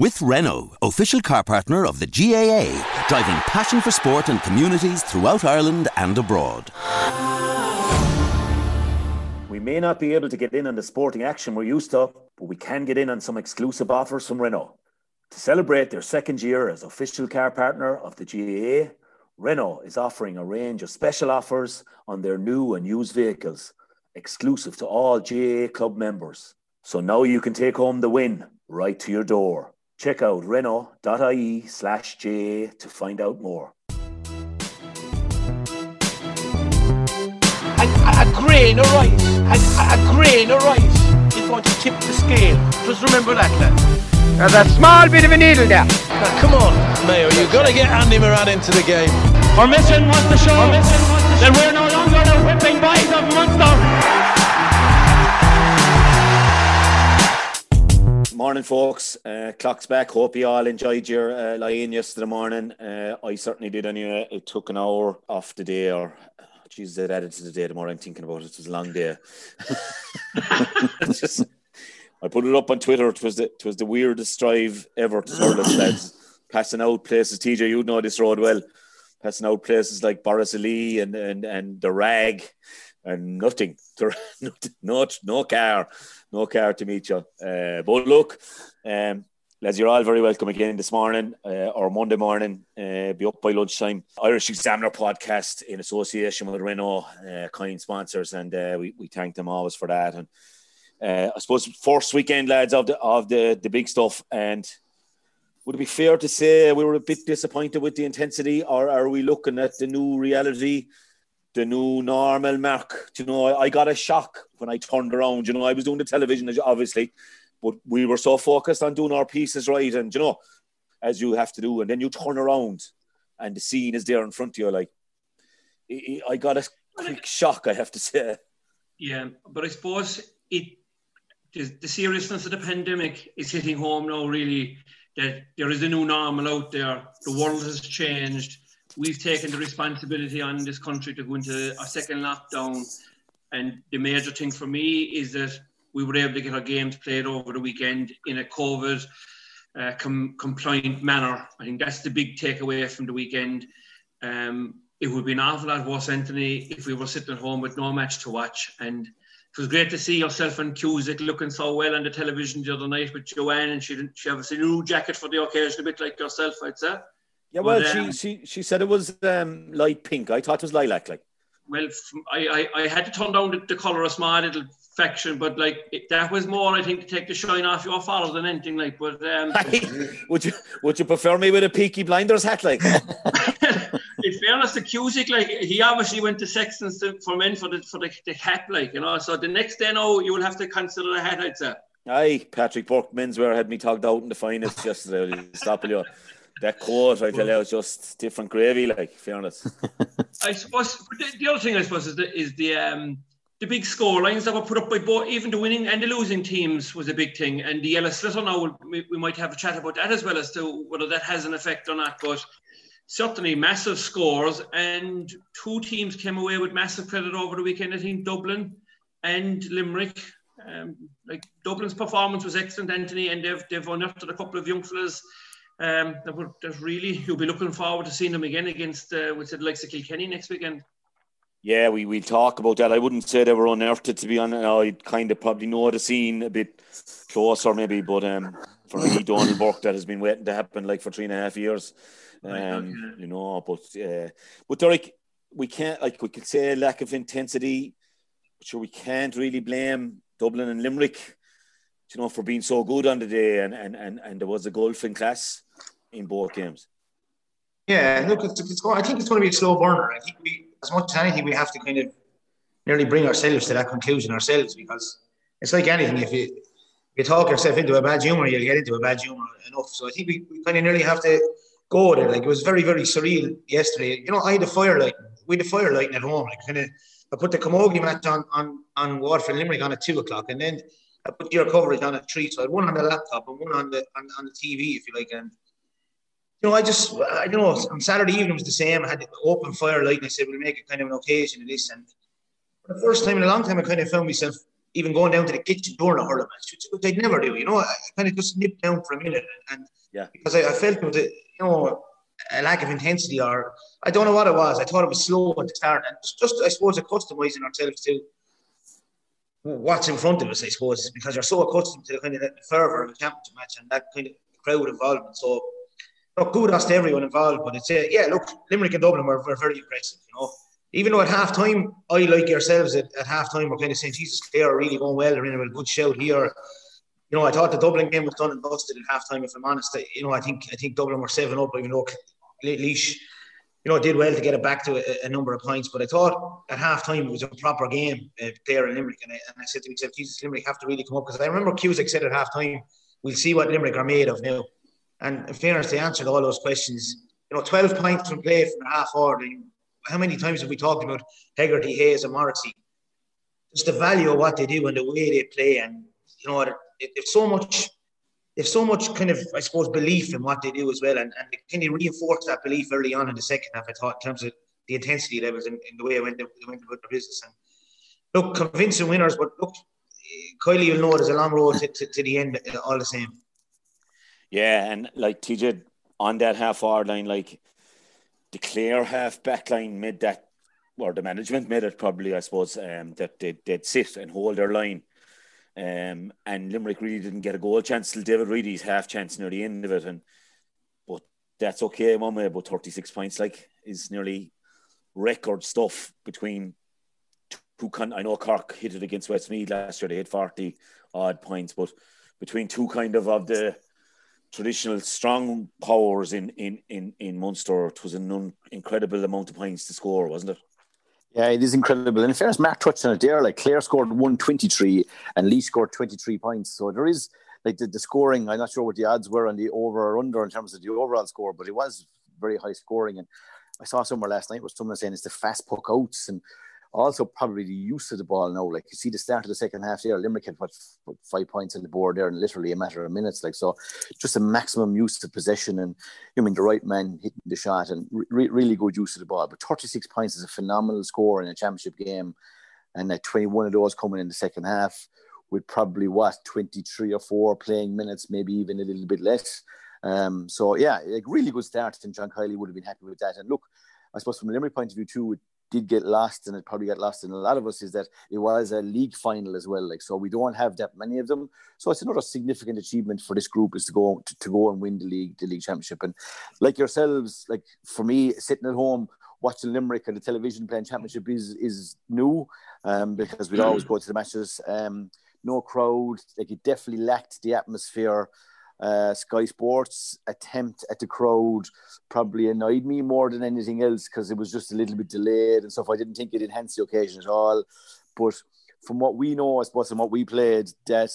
With Renault, official car partner of the GAA, driving passion for sport and communities throughout Ireland and abroad. We may not be able to get in on the sporting action we're used to, but we can get in on some exclusive offers from Renault. To celebrate their second year as official car partner of the GAA, Renault is offering a range of special offers on their new and used vehicles, exclusive to all GAA club members. So now you can take home the win right to your door. Check out renault.ie slash GAA to find out more. a, a, a grain of rice, a, a, grain of rice is going to tip the scale. Just remember that, lad. There's a small bit of a needle there. Now, come on, Mayo, you've got to get Andy Moran into the game. Our mission was to show that we're no longer the whipping boys of Munster. Morning, folks. Uh, clock's back. Hope you all enjoyed your uh, lie-in yesterday morning. Uh, I certainly did anyway. It took an hour off the day, or Jesus, it added to the day. The more I'm thinking about it, it was a long day. just, I put it up on Twitter. It was the, it was the weirdest drive ever to Thurles lads. Passing out places. TJ, you'd know this road well. Passing out places like Borrisoleigh and, and, and the Rag and nothing. no, no car. No car to meet you. Uh, but look, um, lads, you're all very welcome again this morning uh, or Monday morning. Uh, be up by lunchtime. Irish Examiner podcast in association with Renault, uh, kind sponsors, and uh, we, we thank them always for that. And uh, I suppose first weekend, lads, of the of the the big stuff. And would it be fair to say we were a bit disappointed with the intensity, or are we looking at the new reality, the new normal? Mark, you know, I, I got a shock when I turned around. You know, I was doing the television, obviously, but we were so focused on doing our pieces right, and you know, as you have to do, and then you turn around, and the scene is there in front of you. Like, I got a quick shock, I have to say. Yeah, but I suppose it the seriousness of the pandemic is hitting home now, really, that there is a new normal out there. The world has changed. We've taken the responsibility on this country to go into a second lockdown. And the major thing for me is that we were able to get our games played over the weekend in a COVID uh, com- compliant manner. I think that's the big takeaway from the weekend. Um, it would be an awful lot worse, Anthony, if we were sitting at home with no match to watch. And it was great to see yourself and Cusack looking so well on the television the other night with Joanne, and she she obviously new jacket for the occasion, a bit like yourself, I'd say. Yeah, well, but, um, she, she she said it was um, light pink. I thought it was lilac, like. Well, I, I, I had to turn down the, the colour a small little fraction, but like it, that was more, I think, to take the shine off your father than anything. Like, but um, would you would you prefer me with a Peaky Blinders hat, like? in fairness to Cusack, like he obviously went to Sexton's to, for men for the for the, the hat, like you know. So the next day, now you will have to consider the hat, I'd say. Aye, Patrick Burke menswear had me tugged out in the finest yesterday. Stop you. That coat, I tell you, was just different gravy, like fairness. I suppose the, the, other thing I suppose is the is the um the big score lines that were put up by both, even the winning and the losing teams was a big thing. And the yellow sliotar now, we, we might have a chat about that as well as to whether that has an effect or not. But certainly massive scores, and two teams came away with massive credit over the weekend. I think Dublin and Limerick. Um, like Dublin's performance was excellent, Anthony, and they've they've unearthed a couple of young fellas. Um, that that really you'll be looking forward to seeing them again against uh, the likes of Kilkenny next weekend. Yeah, we we talk about that. I wouldn't say they were unearthed to be honest. I'd kind of probably know the scene a bit closer, maybe, but um, for me, Donal Burke, that has been waiting to happen like for three and a half years. Um, you know, but uh, but Derek, we can't like we could say lack of intensity, sure we can't really blame Dublin and Limerick, you know, for being so good on the day, and and and, and there was a golfing class in both games. Yeah, look, it's, it's going, I think it's going to be a slow burner. I think we, as much as anything, we have to kind of nearly bring ourselves to that conclusion ourselves because it's like anything. If you you talk yourself into a bad humor, you'll get into a bad humor enough. So I think we, we kind of nearly have to go it. Like it was very, very surreal yesterday. You know, I had the firelight. We had the firelight at home. Like kind of, I put the Camogie match on on on Waterford Limerick on at two o'clock, and then I put your coverage on at three. So I had one on the laptop and one on the on, on the TV, if you like. And you know, I just, I don't know, on Saturday evening was the same. I had the open firelight, and I said we'll make it kind of an occasion of this. And for the first time in a long time, I kind of found myself even going down to the kitchen door during a hurling match, which, I'd never do. You know, I kind of just nipped down for a minute, and, yeah, because I, I felt with you know a lack of intensity, or I don't know what it was. I thought it was slow at the start, and just, just I suppose, customizing ourselves to what's in front of us. I suppose because you're so accustomed to the kind of the fervor of a championship match and that kind of crowd involvement. So, look, kudos to everyone involved, but it's uh, yeah, look, Limerick and Dublin were, were very impressive. You know, even though at half time, I like yourselves at, at half time, we're kind of saying, Jesus, they are really going well. They're in a good shout here. You know, I thought the Dublin game was done and busted at half time, if I'm honest. You know, I think I think Dublin were seven up, even though Laois, you know, did well to get it back to a, a, number of points. But I thought at half time it was a proper game uh, there in Limerick. And I, and I said to myself, Jesus, Limerick have to really come up. Because I remember Cusack said at half time, we'll see what Limerick are made of now. And in fairness, they answered all those questions. You know, 12 points from play from half hour how many times have we talked about Hegarty, Hayes, and Morrissey? Just the value of what they do and the way they play, and you know, if so much, if so much kind of, I suppose, belief in what they do as well, and, and can you reinforce that belief early on in the second half? I thought in terms of the intensity levels and, in the way I went, they went about their business. And look, convincing winners, but look, Kylie, you'll know there's a long road to, to, to the end, all the same. Yeah, and like TJ on that half hour line, like the Clare half back line made that, or the management made it probably, I suppose, um, that they'd, they'd sit and hold their line. Um, and Limerick really didn't get a goal chance till David Reidy's half chance near the end of it. And but that's okay, way about 36 points, like is nearly record stuff between two con I know Cork hit it against Westmeath last year, they hit 40 odd points, but between two kind of of the traditional strong powers in in in in Munster. It was an un- incredible amount of points to score, wasn't it? Yeah, it is incredible. And in fairness, Mark touched on it there. Like Clare scored 123 and Lee scored 23 points. So there is like the, the scoring. I'm not sure what the odds were on the over or under in terms of the overall score, but it was very high scoring. And I saw somewhere last night was someone saying it's the fast puck outs and also probably the use of the ball now. Like you see the start of the second half there, Limerick had what, five points on the board there in literally a matter of minutes. Like so, just a maximum use of possession and I mean the right man hitting the shot and re- really good use of the ball. But 36 points is a phenomenal score in a championship game, and at 21 of those coming in the second half with probably what 23 or four playing minutes, maybe even a little bit less. Um, so yeah, a really good start, and John Kiely would have been happy with that. And look, I suppose from a Limerick point of view too, did get lost and it probably got lost in a lot of us is that it was a league final as well like so we don't have that many of them. So it's another significant achievement for this group is to go to, to go and win the league the league championship. And like yourselves like for me sitting at home watching Limerick and the television playing championship is is new um, because we'd always go to the matches. Um, no crowd like it definitely lacked the atmosphere uh, Sky Sports attempt at the crowd probably annoyed me more than anything else because it was just a little bit delayed and stuff. I didn't think it enhanced the occasion at all. But from what we know, I suppose, and what we played, that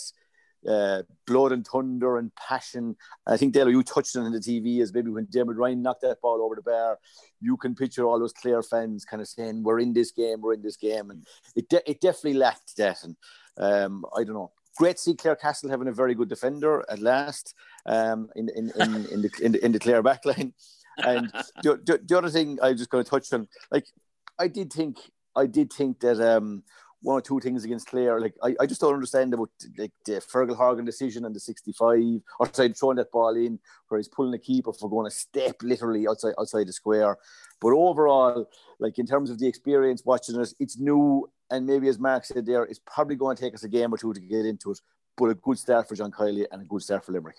uh, blood and thunder and passion. I think Dale, you touched on the TV as maybe when Dermot Ryan knocked that ball over the bar, you can picture all those Clare fans kind of saying, "We're in this game, we're in this game," and it de- it definitely lacked that. And um, I don't know great to see Clarecastle having a very good defender at last um, in, in, in, in, the, in, the, in the Clare backline. And the, the, the, other thing I was just going to touch on, like I did think, I did think that um, one or two things against Clare, like I, I just don't understand about like the Fergal Horgan decision on the 65, or sorry, throwing that ball in where he's pulling the keeper for going a step literally outside outside the square. But overall, like in terms of the experience watching it, it's new and maybe as Mark said there, it's probably going to take us a game or two to get into it. But a good start for John Kiely and a good start for Limerick.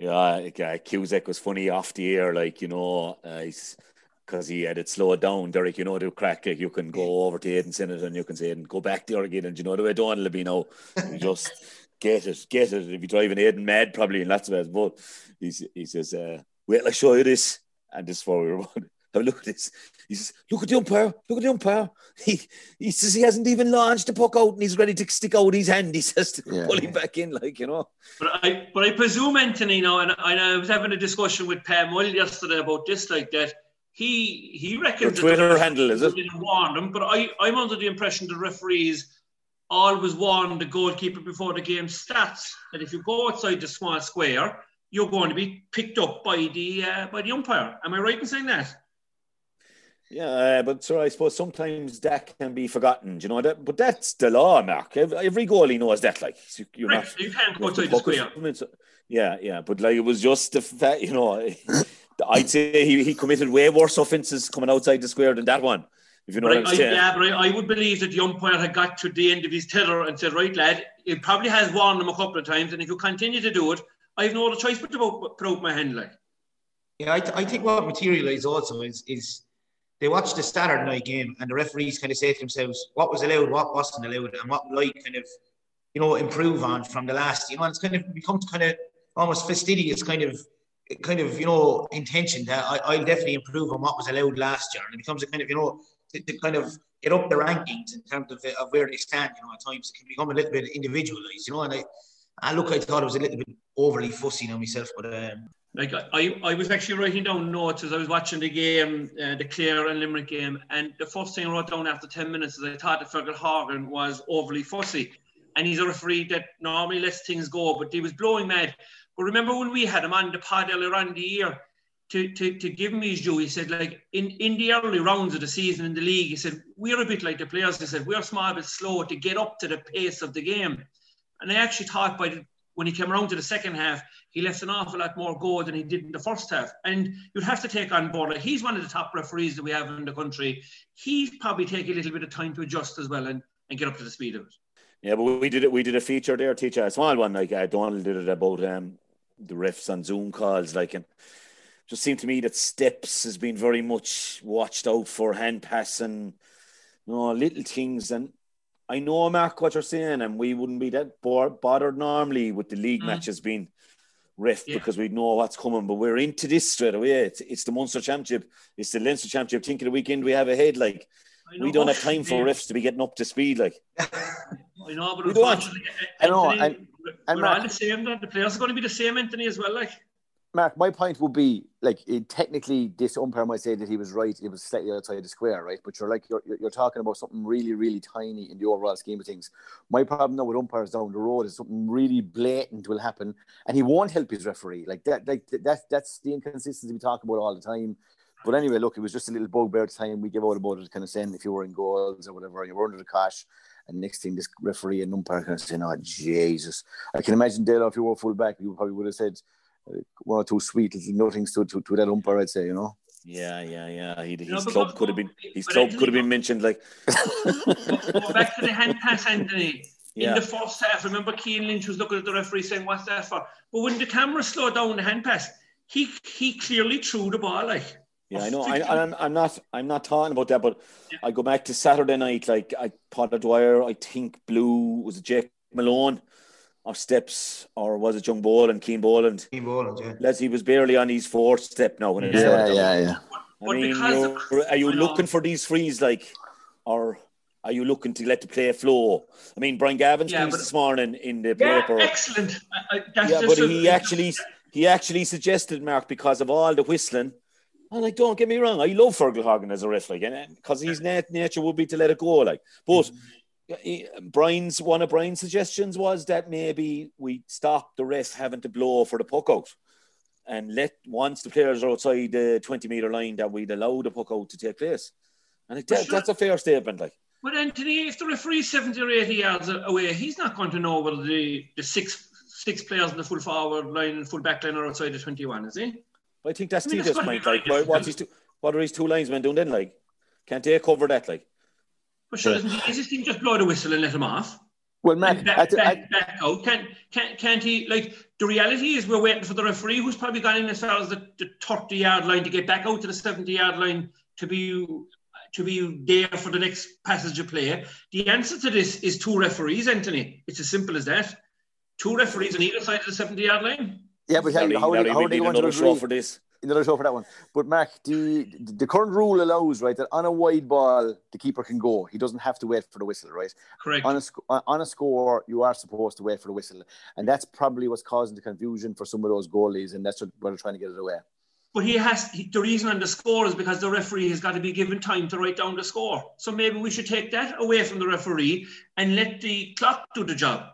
Yeah, uh, Cusack was funny off the air, like you know, because uh, he had it slowed down. Derek, you know the crack. Like, you can go over to Aidan Sinnott and you can say and go back there again, and you know the way Donald will be now. Just get it, get it. If you're driving Aidan mad, probably in lots of ways. But he, he says, uh, "Wait, I'll show you this." And this is what we were have a look at this. He says, look at the umpire, look at the umpire. He he says he hasn't even launched the puck out and he's ready to stick out his hand. He says to Yeah. pull him back in, like you know. But I, but I presume Anthony now, and I, and I was having a discussion with Pam Will yesterday about this, like that. He he reckons Your that the Twitter handle, is it? didn't warn them, but I I'm under the impression the referees always warn the goalkeeper before the game starts that if you go outside the small square, you're going to be picked up by the uh, by the umpire. Am I right in saying that? Yeah, uh, but sir, I suppose sometimes that can be forgotten. Do you know that? But that's the law, Mark. Every, every goalie knows that. Like you- you're not. You can't go to the puck square. Yeah, yeah, but like it was just the fact, you know. I'd say he, he committed way worse offences coming outside the square than that one. If you know But what I, I'm saying. yeah, but I, I would believe that the umpire had got to the end of his tether and said, "Right, lad, it probably has warned him a couple of times, and if you continue to do it, I've no other choice but to put, put out my hand." Like, Yeah, I, th- I think what materialised also is is they watch the Saturday night game and the referees kind of say to themselves what was allowed, what wasn't allowed, and what like kind of you know improve on from the last. You know, and it's kind of becomes kind of almost fastidious kind of kind of you know intention that I, I'll definitely improve on what was allowed last year, and it becomes a kind of you know to, to kind of get up the rankings in terms of, of where they stand. You know, at times it can become a little bit individualized. You know, and I, I look, I thought it was a little bit overly fussy on myself, but um, like I, I was actually writing down notes as I was watching the game, uh, the Clare and Limerick game, and the first thing I wrote down after ten minutes is I thought that Fergal Horgan was overly fussy, and he's a referee that normally lets things go, but he was blowing mad. But remember when we had him on the pod earlier on the year, to, to, to give him his due, he said, like, in, in the early rounds of the season in the league, he said, we're a bit like the players. He said, we're small but slow to get up to the pace of the game. And I actually thought by the, when he came around to the second half, he left an awful lot more go than he did in the first half. And you'd have to take on board, like, he's one of the top referees that we have in the country. He's probably take a little bit of time to adjust as well and, and get up to the speed of it. Yeah, but we did it. We did a feature there, teacher, a small one. Like uh, Donald did it about um, the refs on Zoom calls. Like, and just seemed to me that steps has been very much watched out for hand passing, you know, little things. And I know, Mark, what you're saying, and we wouldn't be that bo- bothered normally with the league Mm. matches being ref Yeah. because we know what's coming. But we're into this straight away. It's, it's the Munster Championship, it's the Leinster Championship. Think of the weekend we have ahead. Like, we don't have time for yeah, refs to be getting up to speed. Like, I know, but We don't. unfortunately, I know, Anthony, and- we're and all the same. The players are going to be the same, Anthony, as well. Like, Mark, my point would be like it, technically, this umpire might say that he was right. It was slightly outside the square, right? But you're like you're, you're talking about something really, really tiny in the overall scheme of things. My problem now with umpires down the road is something really blatant will happen, and he won't help his referee. Like that, like that, that's the inconsistency we talk about all the time. But anyway, look, it was just a little bugbear time we give out about it, kind of saying if you were in goals or whatever, you were under the cash, and next thing this referee and umpire kind of saying, "Oh Jesus!" I can imagine Dale, if you were full back, you probably would have said one or two sweet little nothings to, to, to that umpire, I'd say, you know. Yeah, yeah, yeah. He, know, his but club could have been his club Anthony- could have been mentioned. Like, go back to the hand pass, Anthony. Yeah. In the first half, remember Cian Lynch was looking at the referee saying, "What's that for?" But when the camera slowed down the hand pass, he he clearly threw the ball. Like, yeah, I know. I, I'm, I'm not. I'm not talking about that, but I go back to Saturday night. Like, I Potter Dwyer. I think Blue was it Jake Malone, or Steps, or was it Young Boland, Keen Boland? Team Boland, yeah. Leslie was barely on his fourth step now when it Yeah, started. yeah, yeah. I But mean, because of- you're- you looking for these frees, like, or are you looking to let the play flow? I mean, Brian Gavin's Yeah, piece this morning in the yeah, paper. excellent. I, I, Yeah, but a- he actually he actually suggested Mark because of all the whistling. And like, don't get me wrong, I love Fergal Horgan as a ref, like, because his nat- nature would be to let it go, like. But he- Eh, Brian's one of Brian's suggestions was that maybe we stop the ref having to blow for the puck out, and let once the players are outside the twenty meter line that we'd allow the puck out to take place. And like, that, sure. that's a fair statement, like. But Anthony, if the referee's 70 or 80 yards away, he's not going to know whether the, the six six players in the full forward line and full back line are outside the 21, is he? I think that's I mean, TJ's that's gotta be point. Like, what- what's his two, what are his two linesmen doing then? Like, can't they cover that? Like, But sure, isn't the easiest thing just blow the whistle and let him off? Well, Matt, And back, at the- back, at- back out. Can't, can't, can't he? Like, the reality is we're waiting for the referee who's probably gone in as far as the, the 30 yard line to get back out to the 70 yard line to be to be there for the next passage of play. The answer to this is two referees, Anthony. It's as simple as that. Two referees on either side of the 70 yard line. yeah, but how, Larry, how, Larry, how we are they need going to another show agree? for this. Another show for that one. But Mark, the the current rule allows right that on a wide ball the keeper can go. He doesn't have to wait for the whistle, right? Correct. On a on a score, you are supposed to wait for the whistle, and that's probably what's causing the confusion for some of those goalies, and that's what we're trying to get it away. But he has he, the reason on the score is because the referee has got to be given time to write down the score. So maybe we should take that away from the referee and let the clock do the job,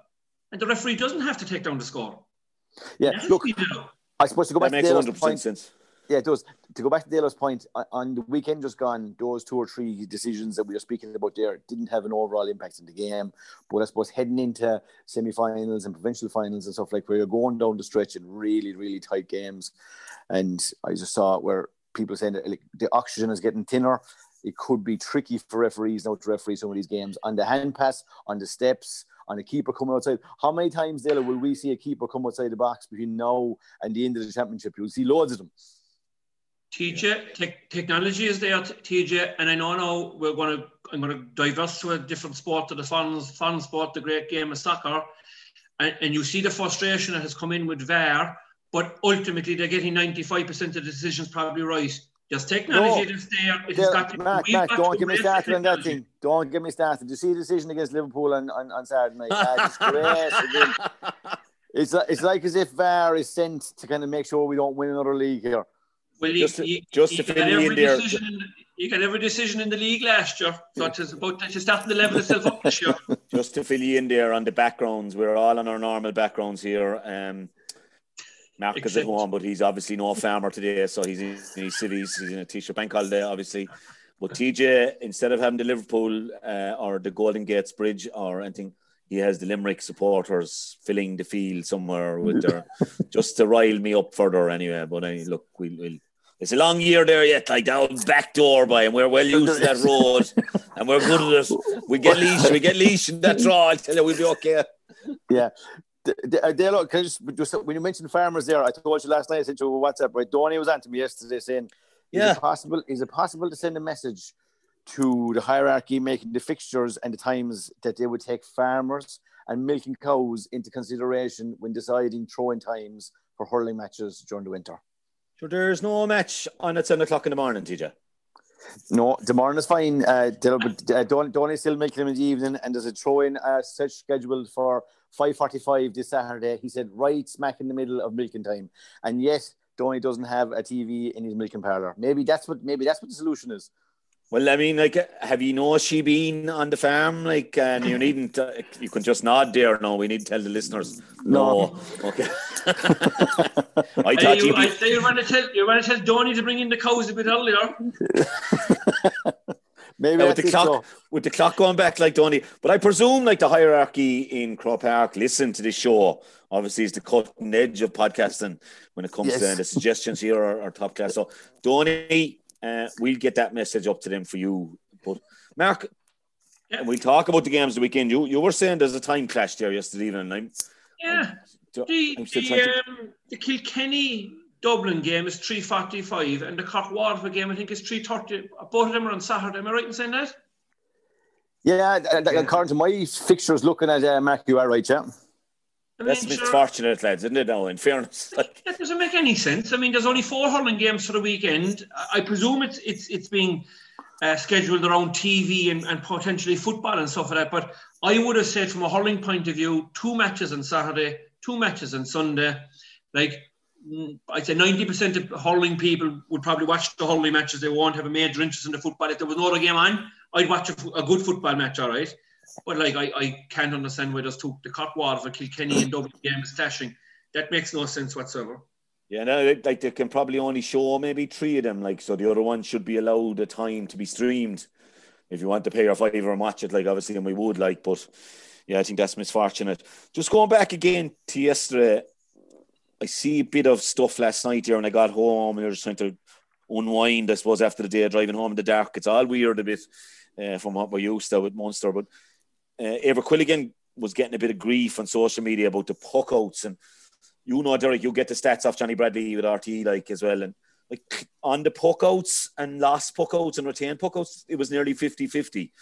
and the referee doesn't have to take down the score. Yeah, look, I suppose to go back that to makes Dale's 100% point. sense. Yeah, it does. To go back to Dale's point, on- the weekend just gone, those two or three decisions that we were speaking about there didn't have an overall impact in the game. But I suppose heading into semi-finals and provincial finals and stuff like where you're going down the stretch in really, really tight games, and I just saw where people saying that like, the oxygen is getting thinner. It could be tricky for referees now to referee some of these games on the hand pass, on the steps, on the keeper coming outside. How many times, Dale, will we see a keeper come outside the box between now and the end of the championship? You'll see loads of them. TJ, te- technology is there, TJ, and I know now we're going to. I'm going to diverse to a different sport, to the fun, fun sport, the great game of soccer, and, and you see the frustration that has come in with VAR, but ultimately they're getting 95% of the decisions probably right. There's technology No. that's there. Got to, Mark, we've Mark, got don't get me started on that thing. Don't get me started. Do you see the decision against Liverpool on, on, on Saturday night? Ah. It's, like- it's like as if VAR is sent to kind of make sure we don't win another league here. Well, you, Just to- you, just you to in every there- decision in you got every decision in the league last year, so it's about to starting to level itself up this year. Just to fill you in there on the backgrounds, we're all on our normal backgrounds here. Um, Mark is at home, but he's obviously no farmer today, so he's in his cities. He's in a t-shirt bank holiday, obviously. But TJ, instead of having the Liverpool uh, or the Golden Gates Bridge or anything, he has the Limerick supporters filling the field somewhere with their just to rile me up further anyway. But I look, we'll, we'll it's a long year there yet, like down back door by, and we're well used to that road, and we're good at it. We get leash, we get leash, and that's all. I'll tell you, we'll be okay. Yeah. Uh, Dale, can I just, just when you mentioned farmers there, I told you last night. I sent you a WhatsApp. Right, Donny was on to me yesterday saying, Yeah. "Is it possible? Is it possible to send a message to the hierarchy making the fixtures and the times that they would take farmers and milking cows into consideration when deciding throwing times for hurling matches during the winter?" So there's no match on at seven o'clock in the morning, TJ. No, the morning is fine. Uh, Dale, but uh, Don, still making them in the evening, and there's a throw-in uh, set scheduled for 5.45 this Saturday. He said right smack in the middle of milking time. And yet, Donny doesn't have a TV in his milking parlour. Maybe that's what maybe that's what the solution is. Well, I mean, like, have you know she been on the farm? Like, and you needn't, to, you can just nod there. No, we need to tell the listeners. No. Okay. I Hey, thought you, you'd I be, you want to tell you want to tell Donny to bring in the cows a bit earlier. Maybe Yeah, with the clock, so. with the clock going back like Donny. But I presume like the hierarchy in Croke Park listen to this show. Obviously, it's the cutting edge of podcasting when it comes to the suggestions here are, are top class. So, Donny, uh, we'll get that message up to them for you. But Mark, Yeah. and we'll talk about the games the weekend. You you were saying there's a time clash there yesterday evening. I'm, Yeah. The, I'm still the, to- um, the Kilkenny Dublin game is 3.45 and the Cork Waterford game I think is 3.30. Both of them are on Saturday. Am I right in saying that? Yeah, according to my fixtures, looking at uh, Mark, you are right, yeah. I that's mean, sure, misfortunate, lads, isn't it? Now, in fairness, like, that doesn't make any sense. I mean, there's only four hurling games for the weekend. I I presume it's it's it's being uh, scheduled around TV and, and potentially football and stuff like that. But I would have said, from a hurling point of view, two matches on Saturday, two matches on Sunday. Like I'd say, ninety percent of hurling people would probably watch the hurling matches. They won't have a major interest in the football. If there was no other game on, I'd watch a, a good football match. All right. But like I, I can't understand why there's two the Cork Waterford, Kilkenny and Dublin game is stashing. That makes no sense whatsoever. Yeah, no, like they can probably only show maybe three of them. Like, so the other one should be allowed a time to be streamed. If you want to pay your fiver and watch it, like obviously, and we would like, but yeah, I think that's misfortunate. Just going back again to yesterday, I see a bit of stuff last night here, and I got home and I was trying to unwind. I suppose after the day of driving home in the dark, it's all weird a bit uh, from what we're used to with Munster. But uh, Eibhear Quilligan was getting a bit of grief on social media about the puck outs and you know, Derek, you get the stats off Johnny Bradley with RT like as well. And like on the puck outs and lost puck outs and retained puck outs, it was nearly 50 50.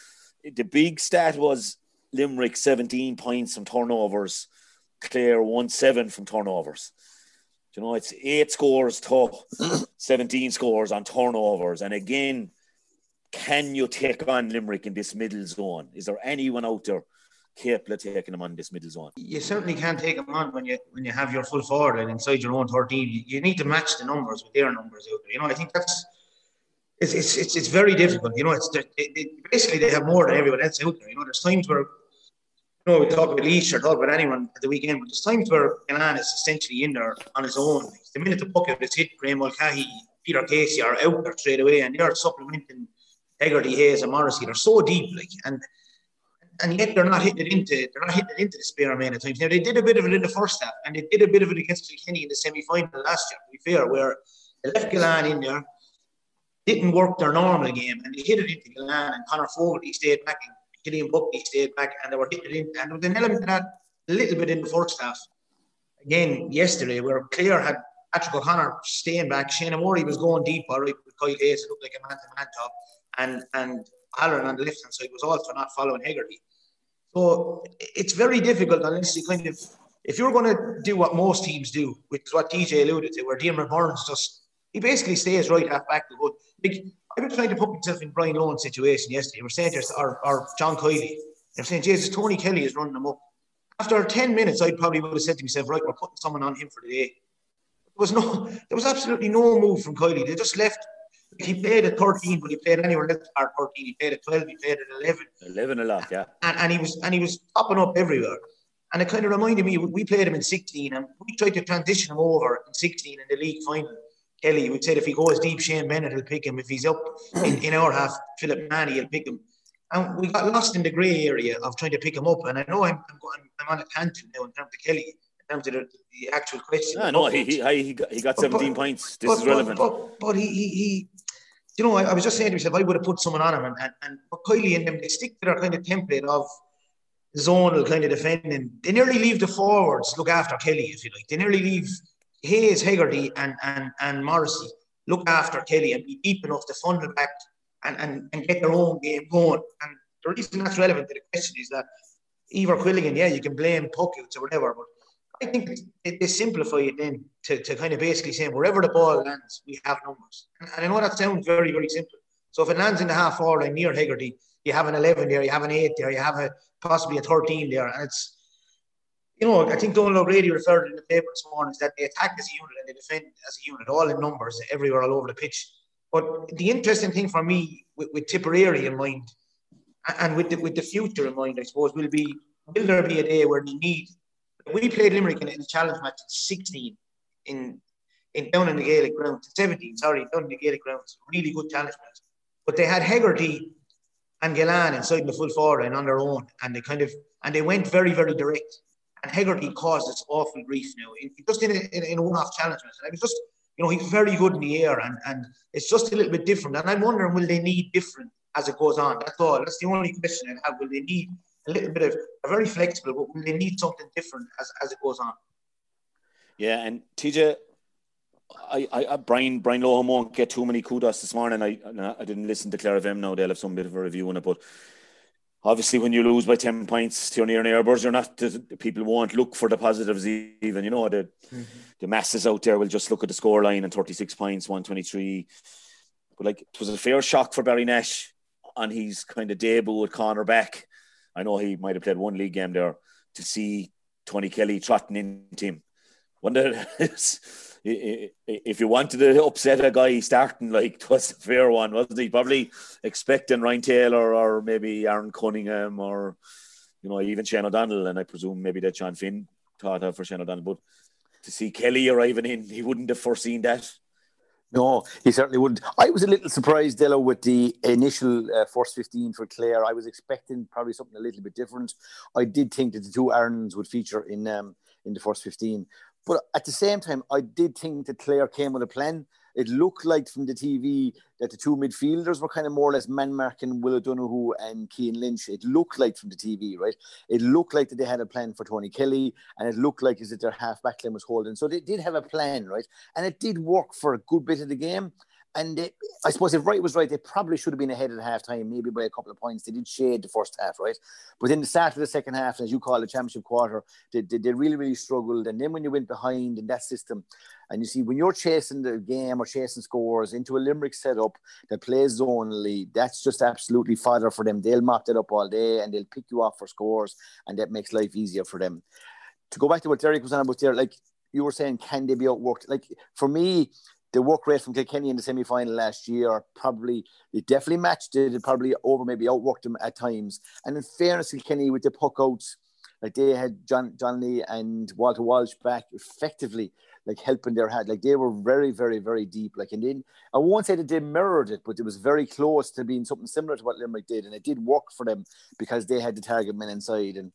The big stat was Limerick 17 points from turnovers, Clare 1 7 from turnovers. You know, it's eight scores to 17 scores on turnovers. And again, can you take on Limerick in this middle zone? Is there anyone out there capable of taking them on this middle zone? You certainly can't take them on when you when you have your full forward line inside your own 13. You, you need to match the numbers with their numbers out there. You know, I think that's it's it's it's, it's very difficult. You know, it's it, it, basically they have more than everyone else out there. You know, there's times where know, we talk about Laois or talk about anyone at the weekend, but there's times where Gillane is essentially in there on his own. The minute the puck is hit, Graeme Mulcahy, Peter Casey are out there straight away, and they're supplementing Hegarty, Hayes, and Morrissey. They're so deep, like, and and yet they're not hitting it into they're not hitting it into the spare man at times. Now they did a bit of it in the first half, and they did a bit of it against Kilkenny in the semi final last year. To be fair, where they left Gillane in there, didn't work their normal game, and they hit it into Gillane, and Conor Fogarty stayed back, Cillian Buckley stayed back, and they were hitting it and there was an element of that a little bit in the first half. Again, yesterday, where Clare had Patrick O'Connor staying back, Shane Murray was going deep, all right, with Kyle Hayes, it looked like a man-to-man top, and and Halloran on the left hand side was also not following Hegarty. So it's very difficult unless you kind of, if you're going to do what most teams do, which is what DJ alluded to, where Diarmaid Byrnes just, he basically stays right half back to good. Like, I've been trying to put myself in Brian Lohan's situation yesterday. We're saying to or, or John Kiely, they're saying, Jesus, Tony Kelly is running them up. After 10 minutes, I probably would have said to myself, right, we're putting someone on him for the day. There was no, there was absolutely no move from Kiely. They just left he played at 13, but he played anywhere else at 13. He played at 12, he played at 11. 11 a lot, yeah. And, and he was and he was popping up everywhere. And it kind of reminded me, we played him in 16 and we tried to transition him over in 16 in the league final. Kelly would said if he goes deep, Shane Bennett will pick him. If he's up in, in our half, Philip Mahony will pick him. And we got lost in the grey area of trying to pick him up. And I know I'm, I'm, going, I'm on a tangent now in terms of Kelly, in terms of the, the actual question. No, no, he, he, he, got, he got 17 but, points. This but, is relevant. But, but, but he, he, he you know, I, I, was just saying to myself, I would have put someone on him, and and, and Kiely and them they stick to their kind of template of zonal kind of defending. They nearly leave the forwards look after Kelly, if you like. They nearly leave Hayes, Hegarty, and and and Morrissey look after Kelly and be deep enough to funnel back and, and, and get their own game going. And the reason that's relevant to the question is that Eibhear Quilligan, yeah, you can blame puckouts or whatever, but I think they, simplify it then to, to kind of basically saying wherever the ball lands, we have numbers. And, and I know that sounds very, very simple. So if it lands in the half forward line near Hegarty, you have an 11 there, you have an 8 there, you have a possibly a 13 there. And it's, you know, I think Donal O'Grady referred in the paper this morning is that they attack as a unit and they defend as a unit, all in numbers, everywhere, all over the pitch. But the interesting thing for me with, with Tipperary in mind and with the, with the future in mind, I suppose, will be will there be a day where we need we played Limerick in, in a challenge match in 16 in in down in the Gaelic grounds, 17, sorry, down in the Gaelic grounds, really good challenge match. But they had Hegarty and Gillane inside the full forward and on their own, and they kind of and they went very, very direct. And Hegarty caused this awful grief now, in, just in a, in, in one-off challenge. And I was just, you know, he's very good in the air, and and it's just a little bit different. And I'm wondering, will they need different as it goes on? That's all. That's the only question I have. Will they need a little bit of a very flexible, but will they need something different as, as it goes on. Yeah, and TJ, I, I, Brian, Brian Lohan won't get too many kudos this morning. I, I didn't listen to Clare FM now. They'll have some bit of a review on it, but obviously when you lose by 10 points to your near neighbours, you're not, people won't look for the positives even, you know, the, mm-hmm. the masses out there will just look at the score line and 36 points, 123. But like, it was a fair shock for Ballynash on his kind of debut with Connor back I know he might have played one league game there to see Tony Kelly trotting into him. Wonder if you wanted to upset a guy starting like it was a fair one, wasn't he? Probably expecting Ryan Taylor or maybe Aaron Cunningham or you know even Shane O'Donnell, and I presume maybe that John Finn thought of for Shane O'Donnell, but to see Kelly arriving in, he wouldn't have foreseen that. No, he certainly wouldn't. I was a little surprised, Dello, with the initial uh, first 15 for Clare. I was expecting probably something a little bit different. I did think that the two Aarons would feature in um, in the first 15. But at the same time, I did think that Clare came with a plan it looked like from the TV that the two midfielders were kind of more or less man marking Will O'Donoghue and Cian Lynch. It looked like from the TV, right? It looked like that they had a plan for Tony Kelly, and it looked like is that their half back line was holding. So they did have a plan, right? And it did work for a good bit of the game. And they, I suppose if Wright was right, they probably should have been ahead at half time, maybe by a couple of points. They did shade the first half, right? But in the start of the second half, as you call it, championship quarter, they, they, they really, really struggled. And then when you went behind in that system, and you see when you're chasing the game or chasing scores into a Limerick setup that plays zonally, that's just absolutely fodder for them. They'll mop that up all day and they'll pick you off for scores, and that makes life easier for them. To go back to what Derek was on about there, like you were saying, can they be outworked? Like for me, the work rate from Kilkenny in the semi final last year probably it definitely matched it. It probably over maybe outworked them at times. And in fairness, Kilkenny with the puck outs, like they had John John Lee and Walter Walsh back effectively, like helping their hand. Like they were very, very, very deep. Like and then I won't say that they mirrored it, but it was very close to being something similar to what Limerick did, and it did work for them because they had the target men inside and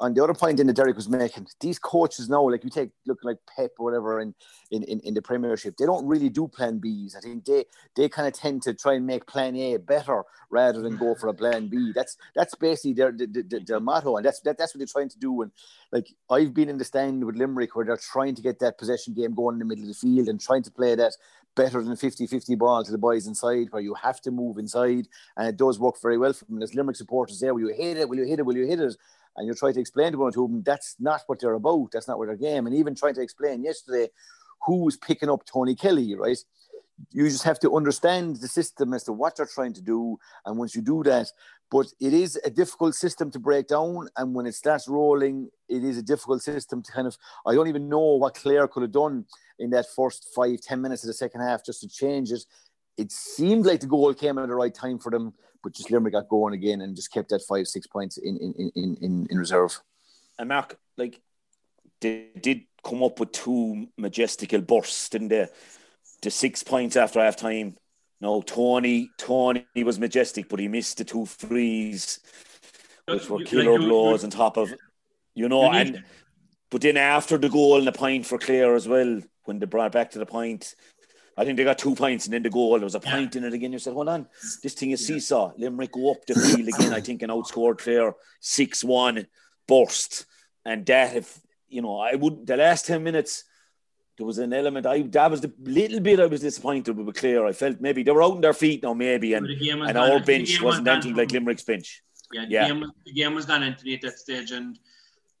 on the other point in the Derek was making, these coaches now, like you take look like Pep or whatever in, in, in, in the Premiership, they don't really do plan Bs. I think they they kind of tend to try and make plan A better rather than go for a plan B. That's that's basically their their, motto, and that's that, that's what they're trying to do. And like I've been in the stand with Limerick where they're trying to get that possession game going in the middle of the field and trying to play that better than 50-50 ball to the boys inside where you have to move inside and it does work very well for them. There's Limerick supporters there, will you hit it, will you hit it, will you hit it? And you try to explain to one or to them that's not what they're about, that's not what their game. And even trying to explain yesterday who's picking up Tony Kelly, right? You just have to understand the system as to what they're trying to do. And once you do that, but it is a difficult system to break down. And when it starts rolling, it is a difficult system to kind of, I don't even know what Clare could have done in that first five, ten minutes of the second half just to change it. It seemed like the goal came at the right time for them, but just Limerick got going again and just kept that five six points in in in in, in reserve. And Mark, like they did come up with two majestical bursts, didn't they? The six points after half time. No, Tony, Tony was majestic, but he missed the two frees, which were killer blows on top of, you know, and but then after the goal and the point for Clare as well, when they brought back to the point, I think they got two points and then the goal. There was a point yeah. in it again. You said, hold on, this thing is seesaw. Limerick go up the field again, I think, and outscored Clare 6 1, burst. And that, if, you know, I would, the last 10 minutes, there was an element. I that was the little bit I was disappointed with Clare. I felt maybe they were out on their feet now, maybe, and, and our bench wasn't was anything like Limerick's bench. Yeah, the, yeah. Game, the game was done Anthony at that stage, and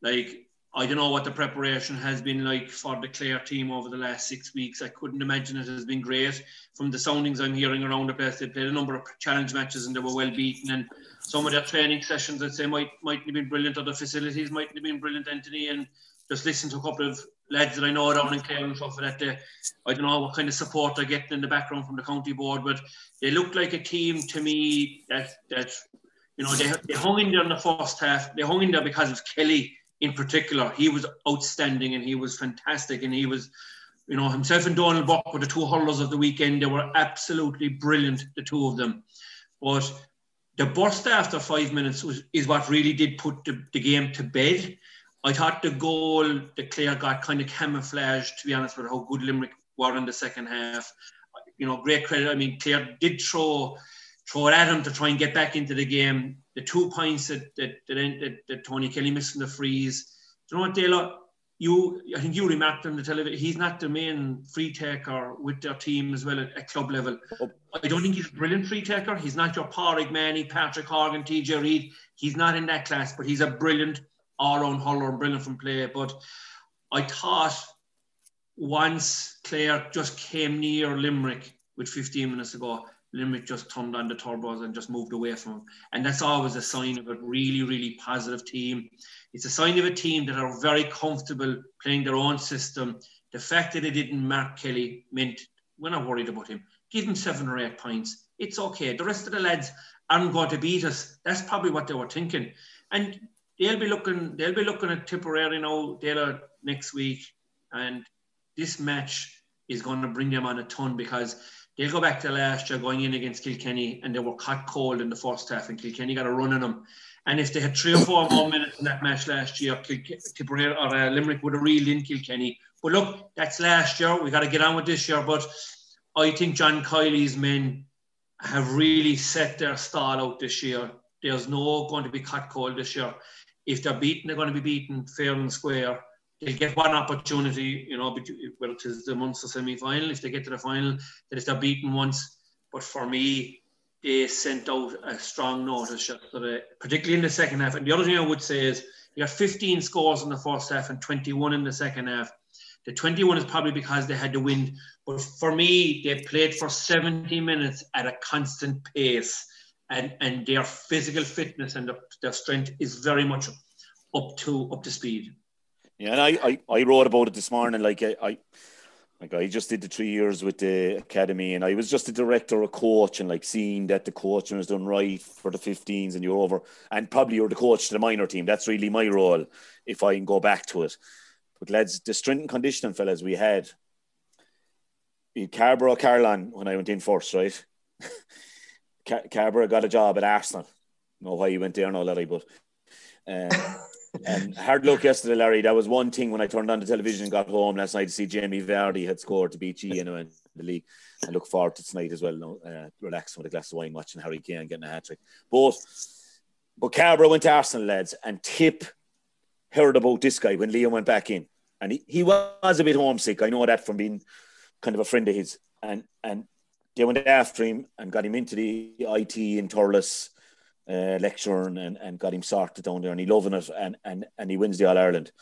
like I don't know what the preparation has been like for the Clare team over the last six weeks. I couldn't imagine it has been great. From the soundings I'm hearing around the place, they played a number of challenge matches and they were well beaten. And some of their training sessions, I'd say, might might have been brilliant. Other facilities might have been brilliant, Anthony. And just listen to a couple of lads that I know down in Clare and stuff like that they, I don't know what kind of support they're getting in the background from the county board, but they look like a team to me that that you know they, they hung in there in the first half. They hung in there because of Kelly in particular, he was outstanding and he was fantastic. And he was, you know, himself and Donal Burke were the two hurlers of the weekend. They were absolutely brilliant, the two of them. But the burst after five minutes was, is what really did put the, the game to bed. I thought the goal that Clare got kind of camouflaged, to be honest, with how good Limerick were in the second half. You know, great credit. I mean, Clare did throw throw it at him to try and get back into the game. The two points that that that, that, that Tony Kelly missed in the freeze. Do you know what, Dale? You, I think you remarked on the television. He's not the main free taker with their team as well at, at club level. Oh. I don't think he's a brilliant free taker. He's not your Pauric Mahony, Patrick Horgan, TJ Reid. He's not in that class, but he's a brilliant all-round hurler and brilliant from play. But I thought once Clare just came near Limerick with 15 minutes ago, Limerick just turned on the turbos and just moved away from them. And that's always a sign of a really, really positive team. It's a sign of a team that are very comfortable playing their own system. The fact that they didn't mark Kelly meant we're not worried about him. Give him seven or eight points. It's okay. The rest of the lads aren't going to beat us. That's probably what they were thinking. And they'll be looking, they'll be looking at Tipperary now, they'll next week. And this match is going to bring them on a ton because They'll go back to last year going in against Kilkenny and they were caught cold in the first half and Kilkenny got a run on them. And if they had three or four more minutes in that match last year, Tipperary or uh, Limerick would have reeled in Kilkenny. But look, that's last year. We got to get on with this year. But I think John Kiely's men have really set their stall out this year. There's no going to be cut cold this year. If they're beaten, they're going to be beaten fair and square. They'll get one opportunity, you know, it is the Munster semi-final, if they get to the final, that if they're beaten once. But for me, they sent out a strong notice particularly in the second half. And the other thing I would say is you got 15 scores in the first half and 21 in the second half. The 21 is probably because they had the wind. But for me, they played for 70 minutes at a constant pace. And, and their physical fitness and their, their strength is very much up to up to speed. Yeah, and I, I, I wrote about it this morning. Like I, I like I just did the three years with the academy, and I was just a director, a coach, and like seeing that the coaching was done right for the 15s, and you're over, and probably you're the coach to the minor team. That's really my role if I can go back to it. But lads, the strength and conditioning fellas we had. Carborough Carlan when I went in first, right? Car- Carberra got a job at Arsenal. know why he went there, no, Larry, but um, and hard luck yesterday, Larry. That was one thing when I turned on the television and got home last night to see Jamie Vardy had scored to beat G in the league. I look forward to tonight as well, uh, relaxing with a glass of wine, watching Harry Kane getting a hat trick. But but Cairbre went to Arsenal, lads, and Tip heard about this guy when Liam went back in. And he, he was a bit homesick. I know that from being kind of a friend of his. And and they went after him and got him into the IT in Thurles uh, lecturing and, and got him sorted down there and he loving it and, and, and he wins the All Ireland.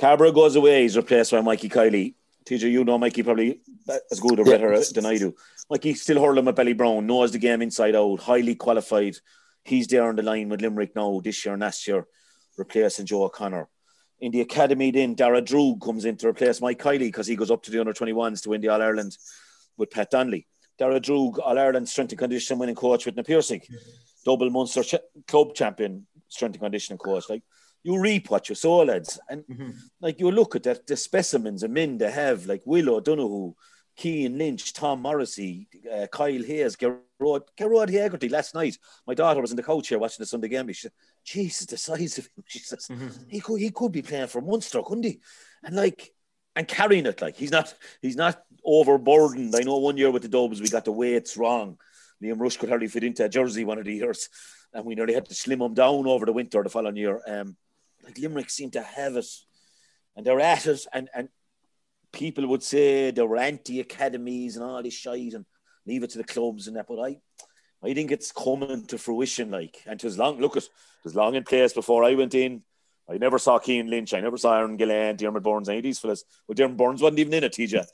Cairbre goes away, he's replaced by Mikey Kiely. TJ, you know Mikey probably as good or better yeah. than I do. Mikey still hurling with Ballybrown, knows the game inside out, highly qualified. He's there on the line with Limerick now this year and last year, replacing Joe O'Connor. In the academy, then Darragh Droog comes in to replace Mike Kiely because he goes up to the under 21s to win the All Ireland with Pat Donnelly. Darragh Droog, All Ireland strength and conditioning winning coach with Na Piarsaigh. Mm-hmm double Munster ch- club champion strength and conditioning coach. Like you reap what you sow, lads. And mm-hmm. like you look at that, the specimens of men they have, like Will O'Donoghue, Cian Lynch, Tom Morrissey, uh, Kyle Hayes, Gearóid, Gearóid Hegarty. Last night, my daughter was in the couch here watching the Sunday game. She said, Jesus, the size of him. She says, mm-hmm. he, could, he could be playing for Munster, couldn't he? And like, and carrying it like he's not he's not overburdened. I know one year with the Dubs we got the weights wrong Liam Rushe could hardly fit into a jersey one of the years, and we nearly had to slim him down over the winter the following year. Um, like Limerick seemed to have it, and they're at it, and and people would say they were anti academies and all this shite and leave it to the clubs and that, but I. I think it's coming to fruition, like, and was long. Look, it was long in place before I went in. I never saw Cian Lynch. I never saw Aaron Gillane, Dermot Burns, any of these fellas. Well, Dermot Burns wasn't even in it, TJ.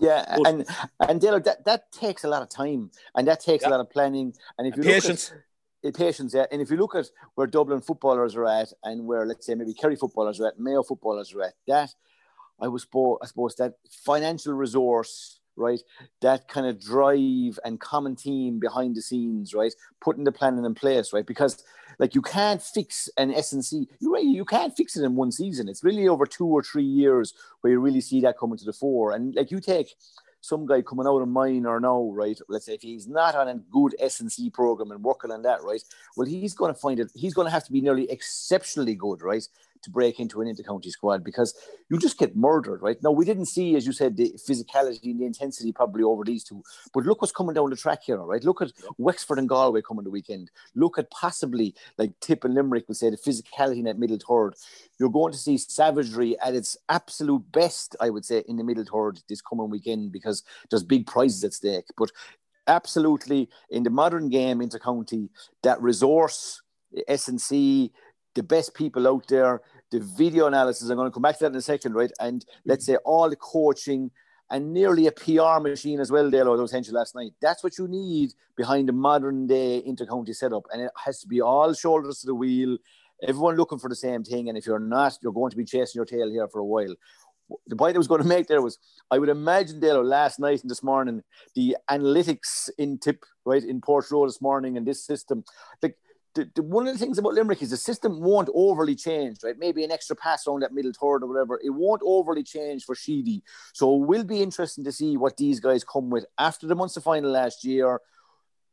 Yeah, but, and and Dale, that, that takes a lot of time and that takes yeah. a lot of planning. And if you patience. Look at, eh, patience, yeah. And if you look at where Dublin footballers are at and where, let's say, maybe Kerry footballers are at, Mayo footballers are at, that I was, I suppose, that financial resource right? That kind of drive and common team behind the scenes, right? Putting the planning in place, right? Because like you can't fix an SNC. You really you can't fix it in one season. It's really over two or three years where you really see that coming to the fore. And like you take some guy coming out of mine or now, right? Let's say if he's not on a good SNC program and working on that, right? Well, he's going to find it. He's going to have to be nearly exceptionally good, right? To break into an intercounty squad because you just get murdered, right? Now we didn't see, as you said, the physicality and the intensity probably over these two, but look what's coming down the track here, right? Look at Wexford and Galway coming the weekend. Look at possibly like Tip and Limerick will say the physicality in that middle third. You're going to see savagery at its absolute best, I would say, in the middle third this coming weekend because there's big prizes at stake. But absolutely in the modern game intercounty, that resource, SNC, the best people out there, the video analysis. I'm going to come back to that in a second, right? And let's say all the coaching and nearly a PR machine as well, Dale, I was mentioned last night. That's what you need behind a modern day intercounty setup. And it has to be all shoulders to the wheel, everyone looking for the same thing. And if you're not, you're going to be chasing your tail here for a while. The point I was going to make there was I would imagine, Dale, last night and this morning, the analytics in tip, right, in Portroe this morning and this system, like the, the, one of the things about Limerick is the system won't overly change, right? Maybe an extra pass on that middle third or whatever. It won't overly change for Sheedy. So it will be interesting to see what these guys come with after the Munster final last year.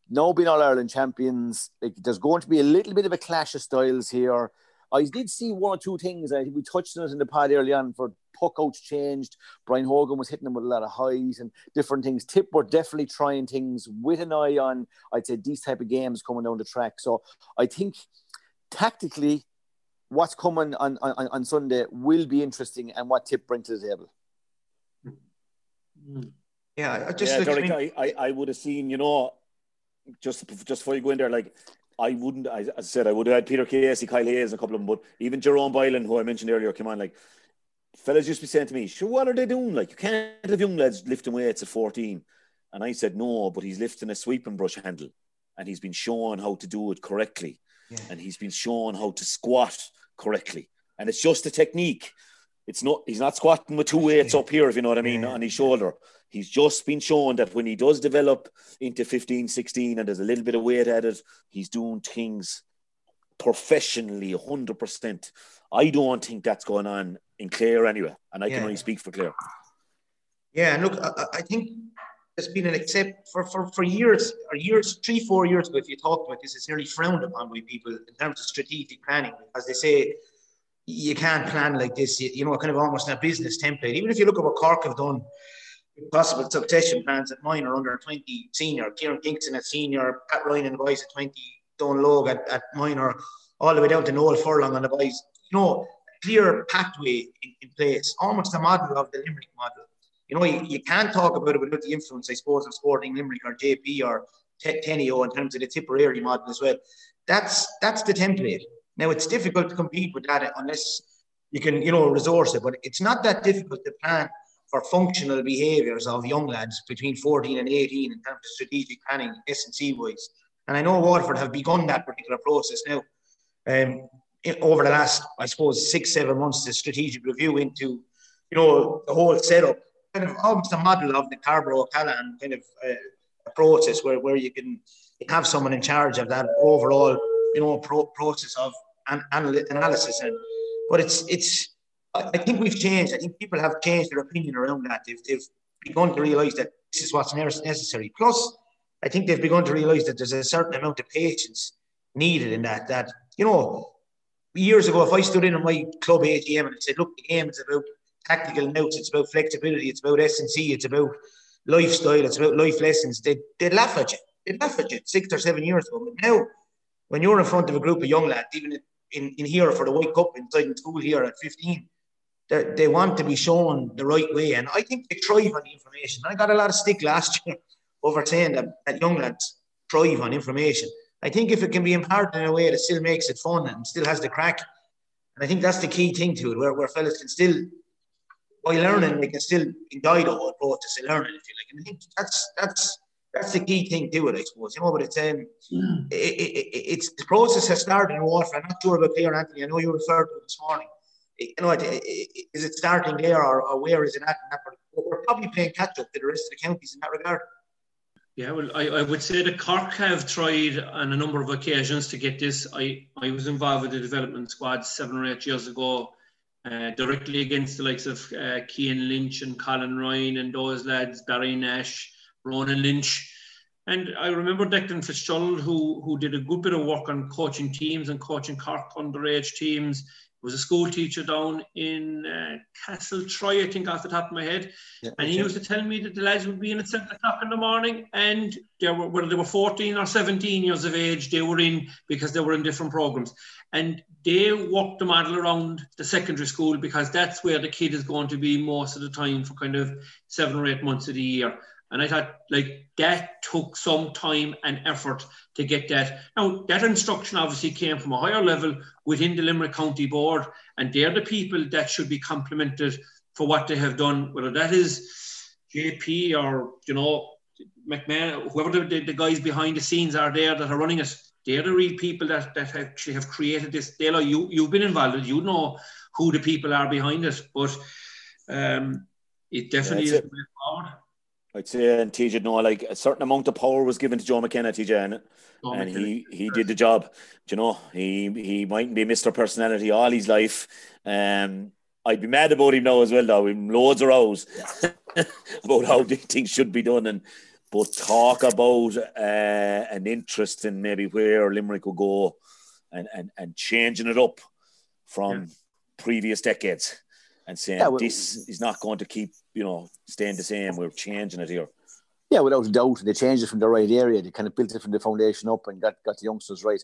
Now being All Ireland champions, like, there's going to be a little bit of a clash of styles here. I did see one or two things. I think we touched on it in the pod early on for puck outs changed. Brian Hogan was hitting them with a lot of highs and different things. Tip were definitely trying things with an eye on, I'd say, these type of games coming down the track. So I think tactically, what's coming on, on, on Sunday will be interesting and what tip bring to the table. Hmm. Yeah, I just yeah, Derek, I, I, I would have seen, you know, just just before you go in there, like I wouldn't. I, as I said, I would have had Peter Casey, Kyle Hayes, a couple of them, but even Jerome Boylan, who I mentioned earlier, came on. Like fellas used to be saying to me, "Sure, what are they doing? Like you can't have young lads lifting weights at 14." And I said, "No, but he's lifting a sweeping brush handle, and he's been shown how to do it correctly, Yeah. and he's been shown how to squat correctly, and it's just a technique." It's not. He's not squatting with two weights up here, if you know what I mean, Yeah. on his shoulder. He's just been shown that when he does develop into 15, 16, and there's a little bit of weight added, he's doing things professionally, 100%. I don't think that's going on in Clare anyway. And I can only speak for Clare. Yeah, and look, I, I- think there's been an accept for, for, for years or years, three, four years ago, if you talk about this, it's nearly frowned upon by people in terms of strategic planning. As they say, you can't plan like this, you, you know, kind of almost a business template. Even if you look at what Cork have done, possible succession plans at mine minor under 20 senior, Kieran Kingston at senior, Pat Ryan and the boys at 20, Don Logue at, at minor, all the way down to Noel Furlong and the boys. You know, clear pathway in, in place, almost a model of the Limerick model. You know, you, you can't talk about it without the influence, I suppose, of Sporting Limerick or JP or Te- Teneo in terms of the Tipperary model as well. That's that's the template. Now it's difficult to compete with that unless you can, you know, resource it. But it's not that difficult to plan for functional behaviours of young lads between 14 and 18 in terms of strategic planning, S and C wise. And I know Waterford have begun that particular process now. Um, over the last, I suppose, six, seven months, the strategic review into, you know, the whole setup, kind of almost a model of the Carborough Callahan kind of uh, process where, where you can have someone in charge of that overall, you know, pro- process of an, anal- analysis. And but it's it's I I think we've changed. I think people have changed their opinion around that. They've, they've begun to realise that this is what's necessary. Plus, I think they've begun to realise that there's a certain amount of patience needed in that. That you know, years ago, if I stood in my club AGM and said, "Look, the game is about tactical notes. It's about flexibility. It's about S and C. It's about lifestyle. It's about life lessons," they they'd laugh at you. They'd laugh at you six or seven years ago. But now, when you're in front of a group of young lads, even in, in here for the White Cup inside in school here at 15, they, they want to be shown the right way. And I think they thrive on the information. I got a lot of stick last year over saying that, that young lads thrive on information. I think if it can be imparted in a way that still makes it fun and still has the crack, and I think that's the key thing to it, where, where fellas can still, by learning, they can still enjoy the whole process of learning, if you like. And I think that's that's that's the key thing to it, I suppose. You know, but it's um, it, it, it, it's the process has started in Waterford. I'm not sure about Clare Anthony. I know you referred to it this morning. You know, is it starting there or, or where is it at? We're probably playing catch up to the rest of the counties in that regard. Yeah, well, I, I would say the Cork have tried on a number of occasions to get this. I, I was involved with the development squad seven or eight years ago, uh, directly against the likes of uh, Cian Lynch and Colin Ryan and those lads, Barry Nash, Ronan Lynch. And I remember Declan Fitzgerald, who, who did a good bit of work on coaching teams and coaching Cork underage teams. Was a school teacher down in uh, Castle Troy, I think, off the top of my head. Yeah, and he okay. used to tell me that the lads would be in at seven o'clock in the morning, and they were whether they were 14 or 17 years of age, they were in because they were in different programs. And they walked the model around the secondary school because that's where the kid is going to be most of the time for kind of seven or eight months of the year. And I thought, like, that took some time and effort to get that. Now, that instruction obviously came from a higher level within the Limerick County Board, and they're the people that should be complimented for what they have done, whether that is JP or, you know, McMahon, whoever the, the, the guys behind the scenes are there that are running it. They're the real people that, that actually have created this. Dale, you, you've been involved, you know who the people are behind it, but um, it definitely is that's way forward. I'd say, and TJ, no, like a certain amount of power was given to Joe McKenna, TJ, and, Joe and McKenna. he he did the job. Do you know, he he mightn't be Mr. Personality all his life. Um, I'd be mad about him now as well, though. Him loads of rows about how things should be done, and but talk about uh, an interest in maybe where Limerick will go, and and and changing it up from previous decades, and saying Yeah, well- this is not going to keep you know staying the same. We're changing it here. Yeah, without a doubt. They changed it from the right area. They kind of built it from the foundation up and got, got the youngsters right.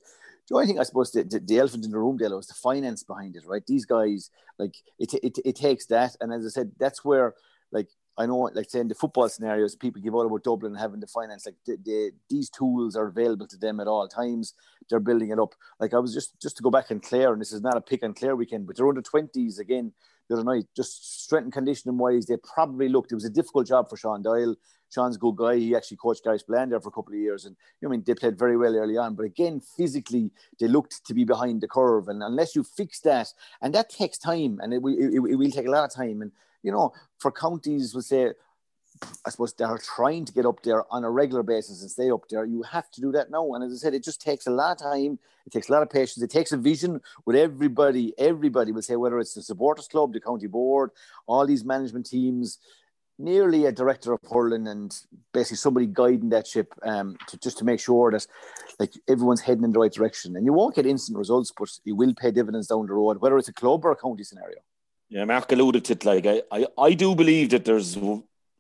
The only thing I suppose the, the, the elephant in the room, Dale, was the finance behind it, right? These guys, like, it, it, it takes that. And as I said, that's where, like, I know, like saying the football scenarios, people give out about Dublin having the finance. Like the, the, these tools are available to them at all times. They're building it up. Like I was just just to go back and Clare, and this is not a pick on Clare weekend, but they're under twenties again the other night. Just strength and conditioning wise, they probably looked. It was a difficult job for Sean Doyle. Sean's a good guy. He actually coached Garryspillane there for a couple of years, and you know, I mean they played very well early on. But again, physically they looked to be behind the curve, and unless you fix that, and that takes time, and it will, it, it will take a lot of time. And you know, for counties, we'll say I suppose they're trying to get up there on a regular basis and stay up there. You have to do that now. And as I said, it just takes a lot of time. It takes a lot of patience. It takes a vision with everybody. Everybody will say, whether it's the supporters club, the county board, all these management teams, nearly a director of hurling and basically somebody guiding that ship um, to just to make sure that like everyone's heading in the right direction. And you won't get instant results, but you will pay dividends down the road, whether it's a club or a county scenario. Yeah, Mark alluded to it. Like I, I, I do believe that there's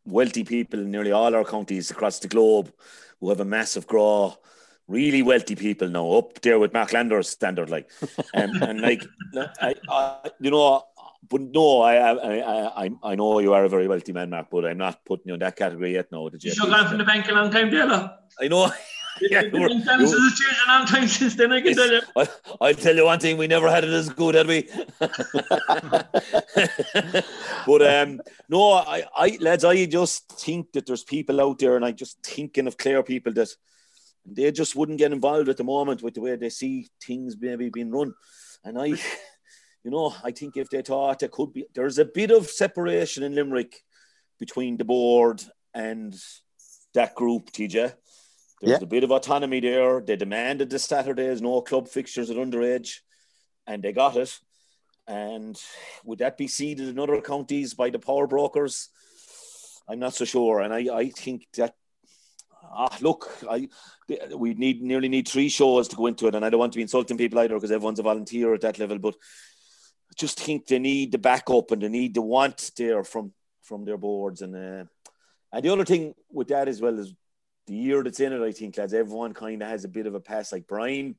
wealthy people in nearly all our counties across the globe who have a massive grow really wealthy people now up there with Mark Landers' standard, like, um, and like, I, I, you know, but no, I, I, I, I know you are a very wealthy man, Mark, but I'm not putting you in that category yet. No, did you should have gone from the bank a long time, Della. I know. Yeah, you were, you, changed a long time since then. I can tell you. I, I'll tell you one thing: we never had it as good, had we? but um, no, I, I, lads, I just think that there's people out there, and I just thinking of clear people that they just wouldn't get involved at the moment with the way they see things maybe being run, and I. You know, I think if they thought there could be, there's a bit of separation in Limerick between the board and that group, TJ. There's yeah. a bit of autonomy there. They demanded the Saturdays, no club fixtures at underage, and they got it. And would that be seeded in other counties by the power brokers? I'm not so sure. And I, I think that ah, look, I we need nearly need three shows to go into it, and I don't want to be insulting people either because everyone's a volunteer at that level. But I just think they need the backup and they need the want there from from their boards. And uh, and the other thing with that as well is the year that's in it, I think, lads, everyone kind of has a bit of a pass. Like Brian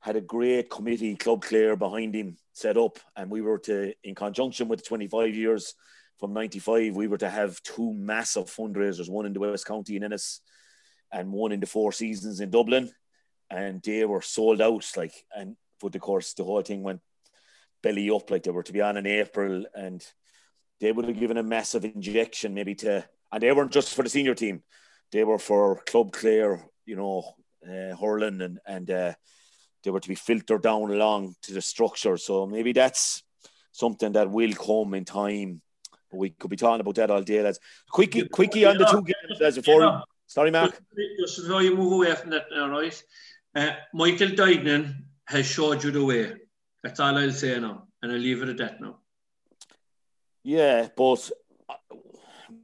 had a great committee, Club Clare, behind him set up, and we were to, in conjunction with the 25 years from 95, we were to have two massive fundraisers, one in the West County in Ennis and one in the Four Seasons in Dublin. And they were sold out, like, and but of course, the whole thing went belly up, like they were to be on in April, and they would have given a massive injection, maybe to, and they weren't just for the senior team they were for Club Clare, you know, uh, hurling, and and uh, they were to be filtered down along to the structure. So maybe that's something that will come in time. But we could be talking about that all day. Lads. Quickie, quickie on the two games as before. Sorry, Mark. Just before you move away from that, now, right? Uh, Michael Duignan has showed you the way. That's all I'll say now, and I'll leave it at that now. Yeah, but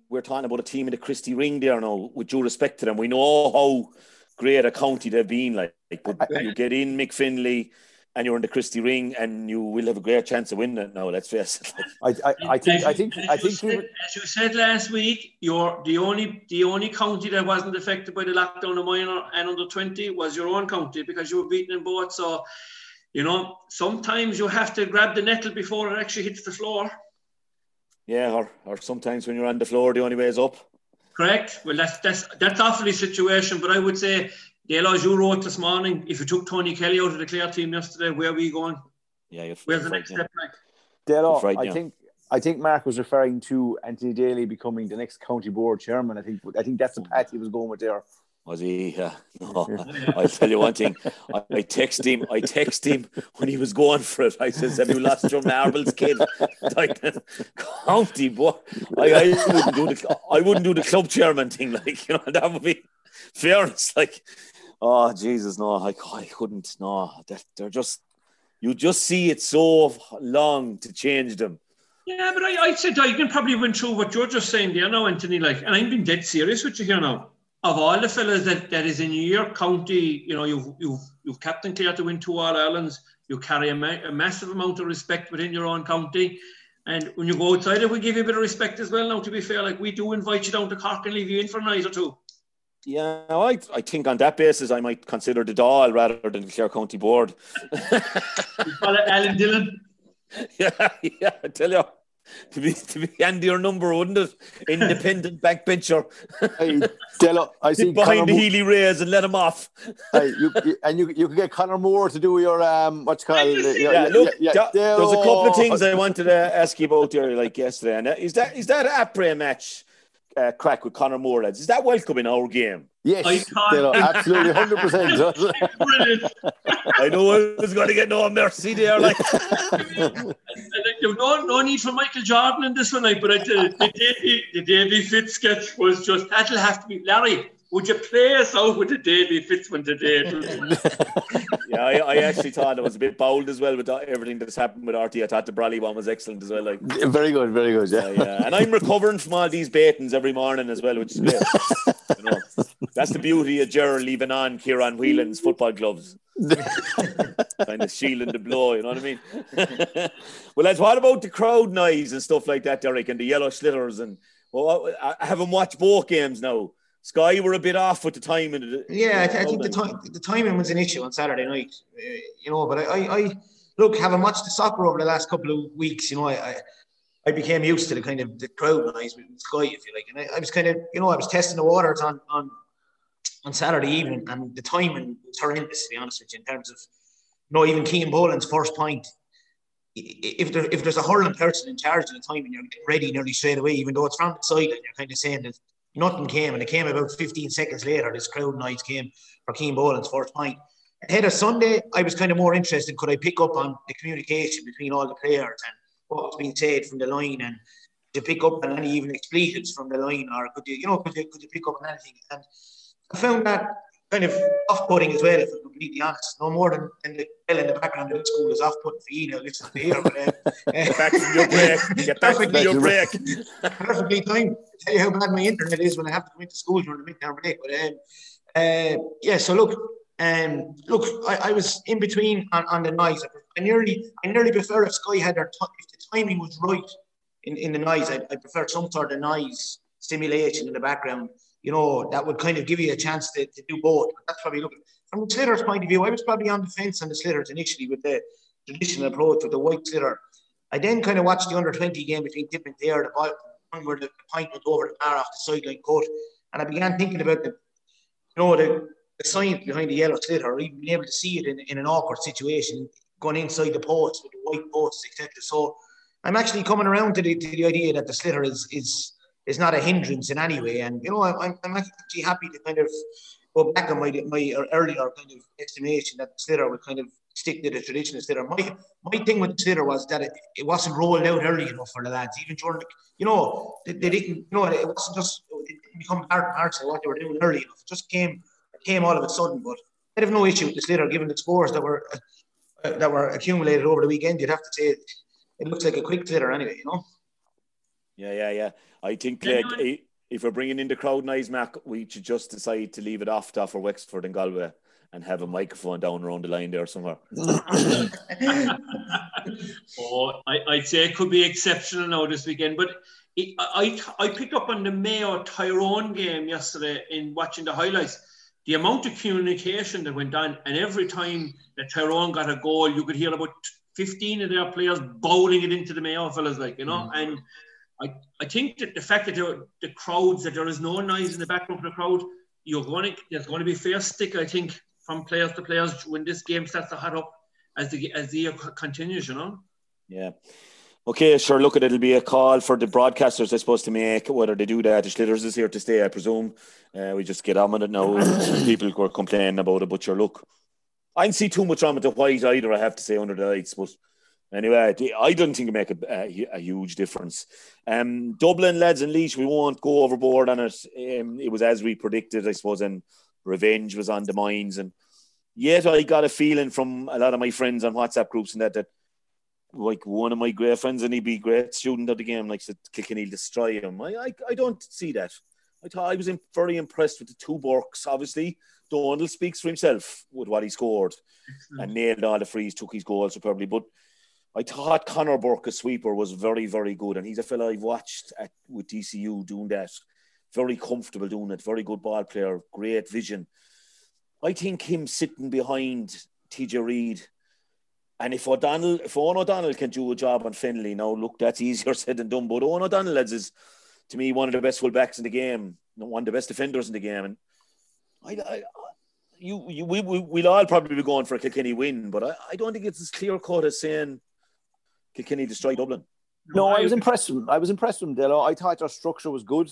we're talking about a team in the Christy Ring there now, with due respect to them. We know how great a county they've been. Like, but you get in McFinley and you're in the Christy Ring, and you will have a great chance of winning it. Now, let's face it. I, I, I think, I think, I think. You said, as you said last week, you're the only the only county that wasn't affected by the lockdown of minor and under twenty was your own county because you were beaten in both. So, you know, sometimes you have to grab the nettle before it actually hits the floor. Yeah, or, or sometimes when you're on the floor, the only way is up. Correct. Well, that's that's that's awfully situation, but I would say the as you wrote this morning, if you took Tony Kelly out of the Clare team yesterday, where are we going? Yeah, you're where's the next step like? Delo, right, I yeah. think I think Mark was referring to Anthony Daly becoming the next county board chairman. I think I think that's the hmm. path he was going with there. Was he? Uh, no. I'll tell you one thing. I, I text him. I text him when he was going for it. I says, "Have you lost your marbles, kid?" Like, county boy. I, I wouldn't do the. I wouldn't do the club chairman thing. Like you know, that would be fairness. Like, oh Jesus, no, I, I couldn't. No, that, they're just. You just see it so long to change them. Yeah, but I, I'd say can probably went through what you're just saying there now, Anthony. Like, and I'm being dead serious with you here now of all the fellas that, that is in your county, you know, you've, you've, you've Captain Clare to win two All Irelands, you carry a, ma- a, massive amount of respect within your own county. And when you go outside, it will give you a bit of respect as well. Now, to be fair, like we do invite you down to Cork and leave you in for a night or two. Yeah, I, I think on that basis, I might consider the Dáil rather than the Clare County Board. you call it Alan Dillon. Yeah, yeah, I tell you to be to be Andy your number, wouldn't it? Independent backbencher. Hey, Delo, I see behind Conor the Healy-Raes and let him off. Hey, you, you- and you you can get Conor Moore to do your um what's called Yeah, look, da- there's a couple of things I wanted to ask you about there, like yesterday. And is that is that a pre match uh, crack with Conor Moore, lads? Is that welcome in our game? Yes, oh, I can't- Delo, absolutely, hundred percent. I know I was going to get no mercy there, like. And, like, no, no need for Michael Jordan in this one, like, but I tell you, the Davy, the Davy Fitz sketch was just that'll have to be Larry. Would you play us out with the Davy Fitz one today? Yeah, I, I actually thought it was a bit bold as well with everything that's happened with RT. I thought the Bradley one was excellent as well. Like, very good, very good. Yeah. yeah, yeah. and I'm recovering from all these baitings every morning as well, which is great. you know, that's the beauty of Gerald leaving on Kieran Whelan's football gloves. kind of shielding the blow, you know what I mean? well, lads, what about the crowd noise and stuff like that, Derek, and the yellow sliotars? And well, I I haven't watched both games now. Sky were a bit off with the timing. And the, Yeah, I, th- I think the time the timing was an issue on Saturday night. Uh, you know, but I, I, I look having watched the soccer over the last couple of weeks. You know, I, I, I became used to the kind of the crowd noise with Sky, if you like, and I, I was kind of you know I was testing the waters on on on Saturday evening, and the timing was horrendous to be honest with you in terms of know even Cian Boland's first point. If there if there's a hurling person in charge of the time and you're ready nearly straight away, even though it's from the sideline, you're kind of saying that nothing came, and it came about 15 seconds later. This crowd noise came for Cian Boland's first point. Ahead of Sunday, I was kind of more interested. Could I pick up on the communication between all the players and what was being said from the line, and to pick up on any even expletives from the line, or could you, you know, could you, could you pick up on anything? And I found that kind of off-putting as well, if I'm completely honest. No more than, than the bell in the background of the school is off-putting for you now, listen to hear. But, uh, Get back from your break. Get back from your break. perfectly timed. Tell you how bad my internet is when I have to go into school during the midterm break. But um, uh, yeah, so look, um, look, I, I was in between on, on the noise. I nearly, I nearly prefer if Sky had their t- if the timing was right in, in the noise. I, I prefer some sort of noise stimulation in the background. You know, that would kind of give you a chance to, to do both. But that's probably looking from the Sliotars' point of view. I was probably on the fence on the Sliotars initially with the traditional approach with the white Sliotar. I then kind of watched the under 20 game between Tip and Dare, the one where the point went over the bar off the sideline court. And I began thinking about the, you know, the, the science behind the yellow sliotar, or even being able to see it in, in an awkward situation, going inside the post with the white posts, etc. So I'm actually coming around to the, to the idea that the sliotar is is is not a hindrance in any way. And you know, I'm, I'm actually happy to kind of go back on my my earlier kind of estimation that the sliotar would kind of stick to the traditional sliotar. My my thing with the sliotar was that it, it wasn't rolled out early enough for the lads, even during you know, they, they didn't, you know, it wasn't just it didn't become part and parcel of what they were doing early enough. It just came it came all of a sudden. But I'd have no issue with the sliotar given the scores that were uh, that were accumulated over the weekend. You'd have to say it, it looks like a quick sliotar anyway, you know. Yeah, yeah, yeah. I think like, i- if we're bringing in the crowd noise, Mac, we should just decide to leave it off to for Wexford and Galway and have a microphone down around the line there somewhere. oh, I, I'd say it could be exceptional now this weekend, but it, I, I picked up on the Mayo Tyrone game yesterday in watching the highlights. The amount of communication that went on, and every time that Tyrone got a goal, you could hear about 15 of their players bowling it into the Mayo fellas, like, you know, mm. and I, I think that the fact that there, the crowds, that there is no noise in the background of the crowd, you're going to, there's going to be fair stick, I think, from players to players when this game starts to hot up as the, as the year continues, you know? Yeah. Okay, sure. Look, it'll be a call for the broadcasters, I suppose, to make whether they do that. The Sliotars is here to stay, I presume. Uh, we just get on with it now. People were complaining about it, but sure, look, I didn't see too much on with the white either, I have to say, under the lights. But anyway, I don't think it make a, a, a huge difference. Um, Dublin, lads, and Laois, we won't go overboard on it. Um, it was as we predicted, I suppose, and revenge was on the minds. And yet, I got a feeling from a lot of my friends on WhatsApp groups and that that like one of my great friends and he'd be a great student of the game, like said, kicking, he'll destroy him. I, I I don't see that. I thought I was in, very impressed with the two Burkes. Obviously, Donal speaks for himself with what he scored and nailed all the frees, took his goal superbly. But I thought Conor Burke, a sweeper, was very, very good. And he's a fellow I've watched at, with DCU doing that. Very comfortable doing it. Very good ball player. Great vision. I think him sitting behind TJ Reid, and if O'Donnell, if Eoghan O'Donnell can do a job on Fennelly, now look, that's easier said than done. But Eoghan O'Donnell is, to me, one of the best fullbacks in the game, one of the best defenders in the game. And I, I you, you we, we, we'll all probably be going for a Kilkenny win, but I, I don't think it's as clear cut as saying Kilkenny destroy Dublin. No, I was impressed with I was impressed with them, Delo. I thought their structure was good.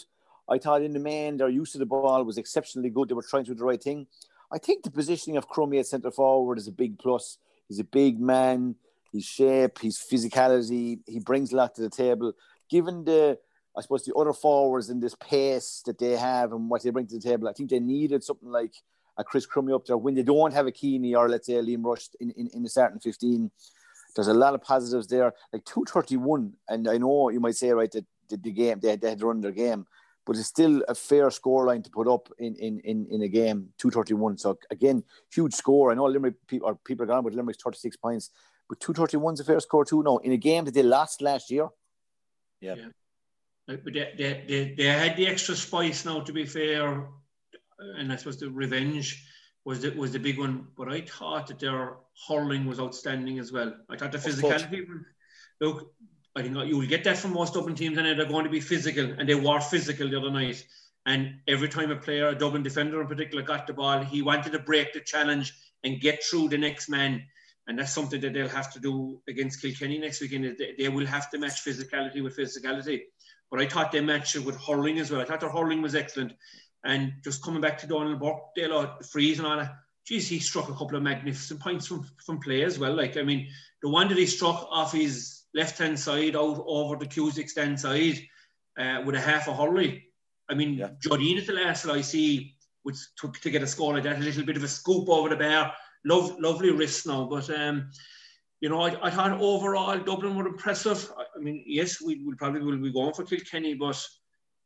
I thought in the main their use of the ball was exceptionally good. They were trying to do the right thing. I think the positioning of Crummey at centre forward is a big plus. He's a big man. His shape, his physicality, he brings a lot to the table. Given the, I suppose, the other forwards and this pace that they have and what they bring to the table, I think they needed something like a Chris Crummey up there when they don't have a Keaney or let's say a Liam Rushe in, in, in a certain 15. There's a lot of positives there. Like 231, and I know you might say, right, that the, the game, they, they had to run their game but it's still a fair score line to put up in, in, in, in a game, 231. So again, huge score. I know Limerick people, or people are gone with Limerick's 36 points, but 231 is a fair score too No, in a game that they lost last year. Yeah. yeah. But they, they, they, they had the extra spice now, to be fair. And I suppose the revenge was the, was the big one. But I thought that their hurling was outstanding as well. I thought the physicality. Look, I think you will get that from most Dublin teams, and they're going to be physical, and they were physical the other night. And every time a player, a Dublin defender in particular, got the ball, he wanted to break the challenge and get through the next man. And that's something that they'll have to do against Kilkenny next weekend. They, will have to match physicality with physicality. But I thought they matched it with hurling as well. I thought their hurling was excellent. And just coming back to Donal Burke, they lot freeze and all that. Geez, he struck a couple of magnificent points from, from play as well. Like, I mean, the one that he struck off his left hand side out over the Cusack stand side uh, with a half a hurley. I mean, yeah. Jodine at the last I see which took to get a score like that, a little bit of a scoop over the bar. Love, lovely wrist now, but um, you know, I, I thought overall Dublin were impressive. I, mean, yes, we will probably will be going for Kilkenny, but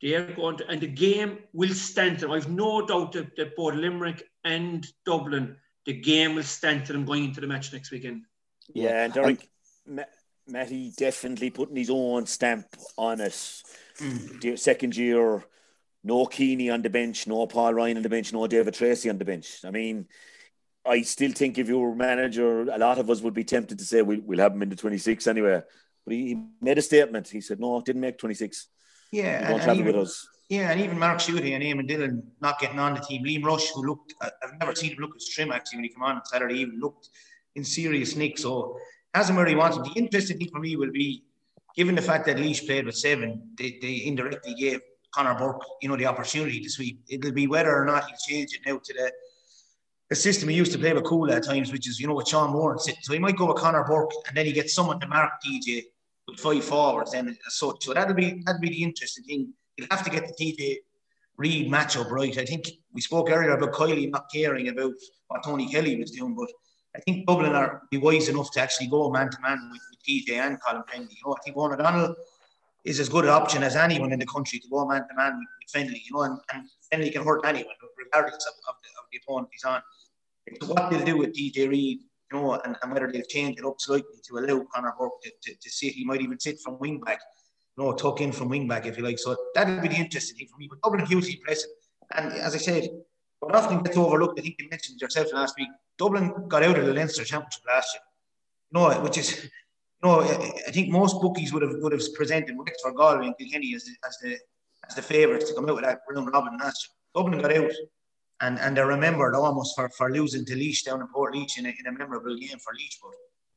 they're going to, and the game will stand to them. I've no doubt that, that both Limerick and Dublin, the game will stand to them going into the match next weekend. Yeah, and Derek, Matty definitely putting his own stamp on it. Mm. Second year, no Keaney on the bench, no Paul Ryan on the bench, no David Treacy on the bench. I mean, I still think if you were manager, a lot of us would be tempted to say we'll, we'll have him in the 26 anyway. But he, he made a statement. He said, no, didn't make 26. Yeah. He travel with us. Yeah, and even Mark Schutte and Eamon Dillon not getting on the team. Liam Rushe, who looked, I've never seen him look as trim actually when he came on Saturday, even looked in serious nick. So hasn't where he wanted. The interesting thing for me will be, given the fact that Laois played with seven, they, they indirectly gave Conor Burke, you know, the opportunity to sweep. It'll be whether or not he'll change it now to the the system he used to play with Cuala at times, which is, you know, with Sean Moore sitting. So he might go with Conor Burke and then he gets someone to mark TJ five forwards then as such. So that'll be that'll be the interesting thing. You'll have to get the TJ Reid matchup right. I think we spoke earlier about Kiely not caring about what Tony Kelly was doing, but I think Dublin are be wise enough to actually go man to man with TJ and Colin Fennelly. You know, I think Eoghan O'Donnell is as good an option as anyone in the country to go man to man with Fennelly. You know, and, and can hurt anyone regardless of, of, the, of the opponent he's on. It's what they'll do with TJ Reid, you know, and, and whether they'll change it up slightly to allow Conor Burke to, to, to sit. He might even sit from wing back, you know, tuck in from wing back if you like. So that'll be the interesting thing for me. But Dublin hugely impressive. And as I said, what often gets overlooked, I think you mentioned yourself last week, Dublin got out of the Leinster Championship last year. You know, which is, you know, I think most bookies would have would have presented Wexford, Galway, and Kilkenny as the as the as the favourites to come out with that round robin last year. Dublin got out, and and they're remembered almost for, for losing to Laois down in Portlaoise in a, in a memorable game for Laois. But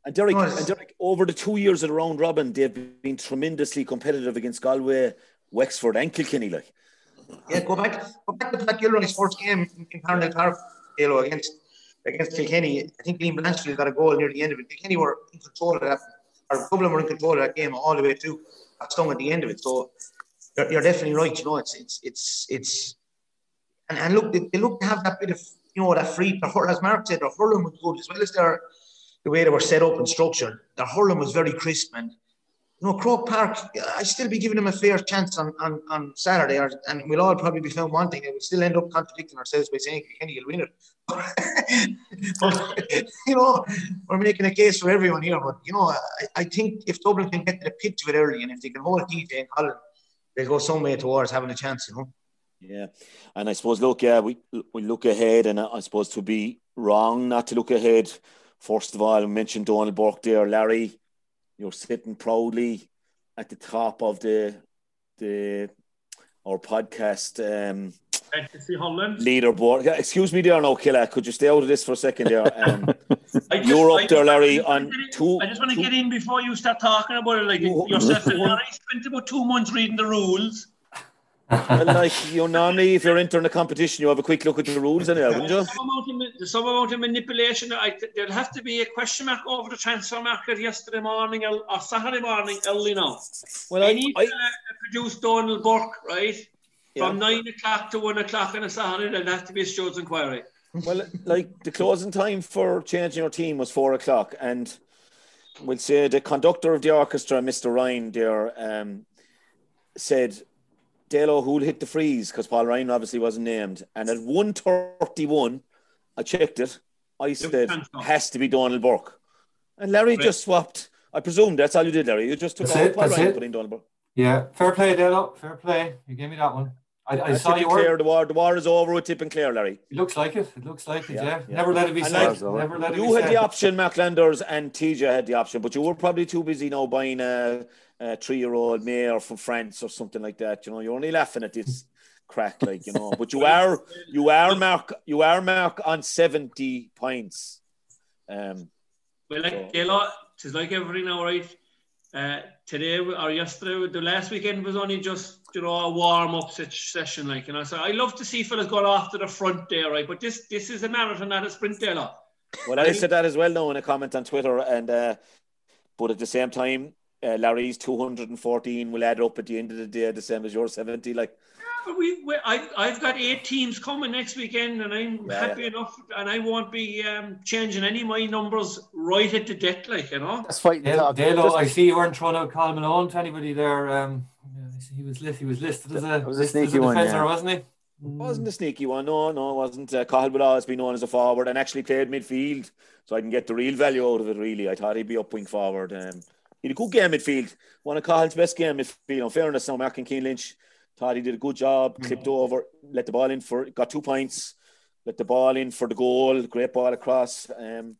and Derek, and Derek, over the two years of the round robin, they've been tremendously competitive against Galway, Wexford, and Kilkenny. Like, yeah, go back, go back to Pat Gilroy's first game in Parnell Park, against against Kilkenny, I think Liam Blanchfield got a goal near the end of it. Kilkenny were in control of that, or Dublin were in control of that game all the way through. Got stung at the end of it. So you're, you're definitely right. You know, it's it's it's it's and, and look, they, they look to have that bit of you know that free. As Mark said, their hurling was good as well as their the way they were set up and structured. Their hurling was very crisp and you know, Croke Park, I'd still be giving them a fair chance on, on, on Saturday, or, and we'll all probably be found wanting. And we'll still end up contradicting ourselves by saying Kenny will win it. but, you know, we're making a case for everyone here. But, you know, I, I think if Dublin can get to the pitch of it early and if they can hold DJ and Colin, they'll go some way towards having a chance, you know. Yeah, and I suppose look, yeah, we we look ahead, and I suppose to be wrong not to look ahead. First of all, I mentioned Donal Burke there, Larry you're sitting proudly at the top of the the our podcast um Holland leaderboard. Yeah, excuse me there, no killer. Could you stay out of this for a second there? Um, you're up there, Larry, on two. I just want to get in before you start talking about it. Like yourself Larry spent about two months reading the rules well, like you normally, if you're entering a competition, you have a quick look at the rules, anyway, wouldn't you? Some amount of, some amount of manipulation. I, there'll have to be a question mark over the transfer market yesterday morning or, or Saturday morning early now. Well, I need I, to produce Donal Burke, right? From nine o'clock to one o'clock on a Saturday, there'll have to be a Stewards inquiry. Well, like the closing time for changing your team was four o'clock, and we'll say the conductor of the orchestra, Mr. Ryan, there, um, said Dalo who'll hit the freeze because Paul Ryan obviously wasn't named. And at 131, I checked it. I said it has to be Donal Burke. And Larry right. just swapped. I presume that's all you did, Larry. You just took that's Paul Ryan and put in Donal Burke. Yeah, fair play, Dalo. Fair play. You gave me that one. I, I saw you were. The war, the war is over with Tip and Clare, Larry. It looks like it. It looks like it. Yeah. yeah. yeah. Never let it be said. Like, Never let it you had the option, Macklanders and TJ had the option, but you were probably too busy now buying a, a three-year-old mare from France or something like that. You know, you're only laughing at this crack, like you know. But you are, you are Mark, you are Mark on seventy points. Um, well, like so. It's like every now, right? Uh, today or yesterday, the last weekend was only just you know a warm up session, like you know. So I love to see fellas going off to the front there, right? But this this is a marathon, not a sprint, there. Well, I said that as well now in a comment on Twitter, and uh, but at the same time, uh, Larry's 214 will add up at the end of the day, the same as your 70. Like, we, we I, I've got eight teams coming next weekend, and I'm yeah, happy yeah. enough, and I won't be um, changing any of my numbers right at the death, like you know. That's fine. Dale, Dale, I see you weren't throwing out Colin Malone to anybody there. Um, he was list, he was listed as a, was a sneaky one, yeah. wasn't he? wasn't a sneaky one. No, no, it wasn't. Uh, Cahill would always be known as a forward and actually played midfield, so I can get the real value out of it. Really, I thought he'd be up wing forward. Um, he had a good game midfield. One of Cahill's best game midfield. In fairness, now Mark and Cian Lynch thought he did a good job. Mm-hmm. Clipped over, let the ball in for, got two points. Let the ball in for the goal. Great ball across. Um,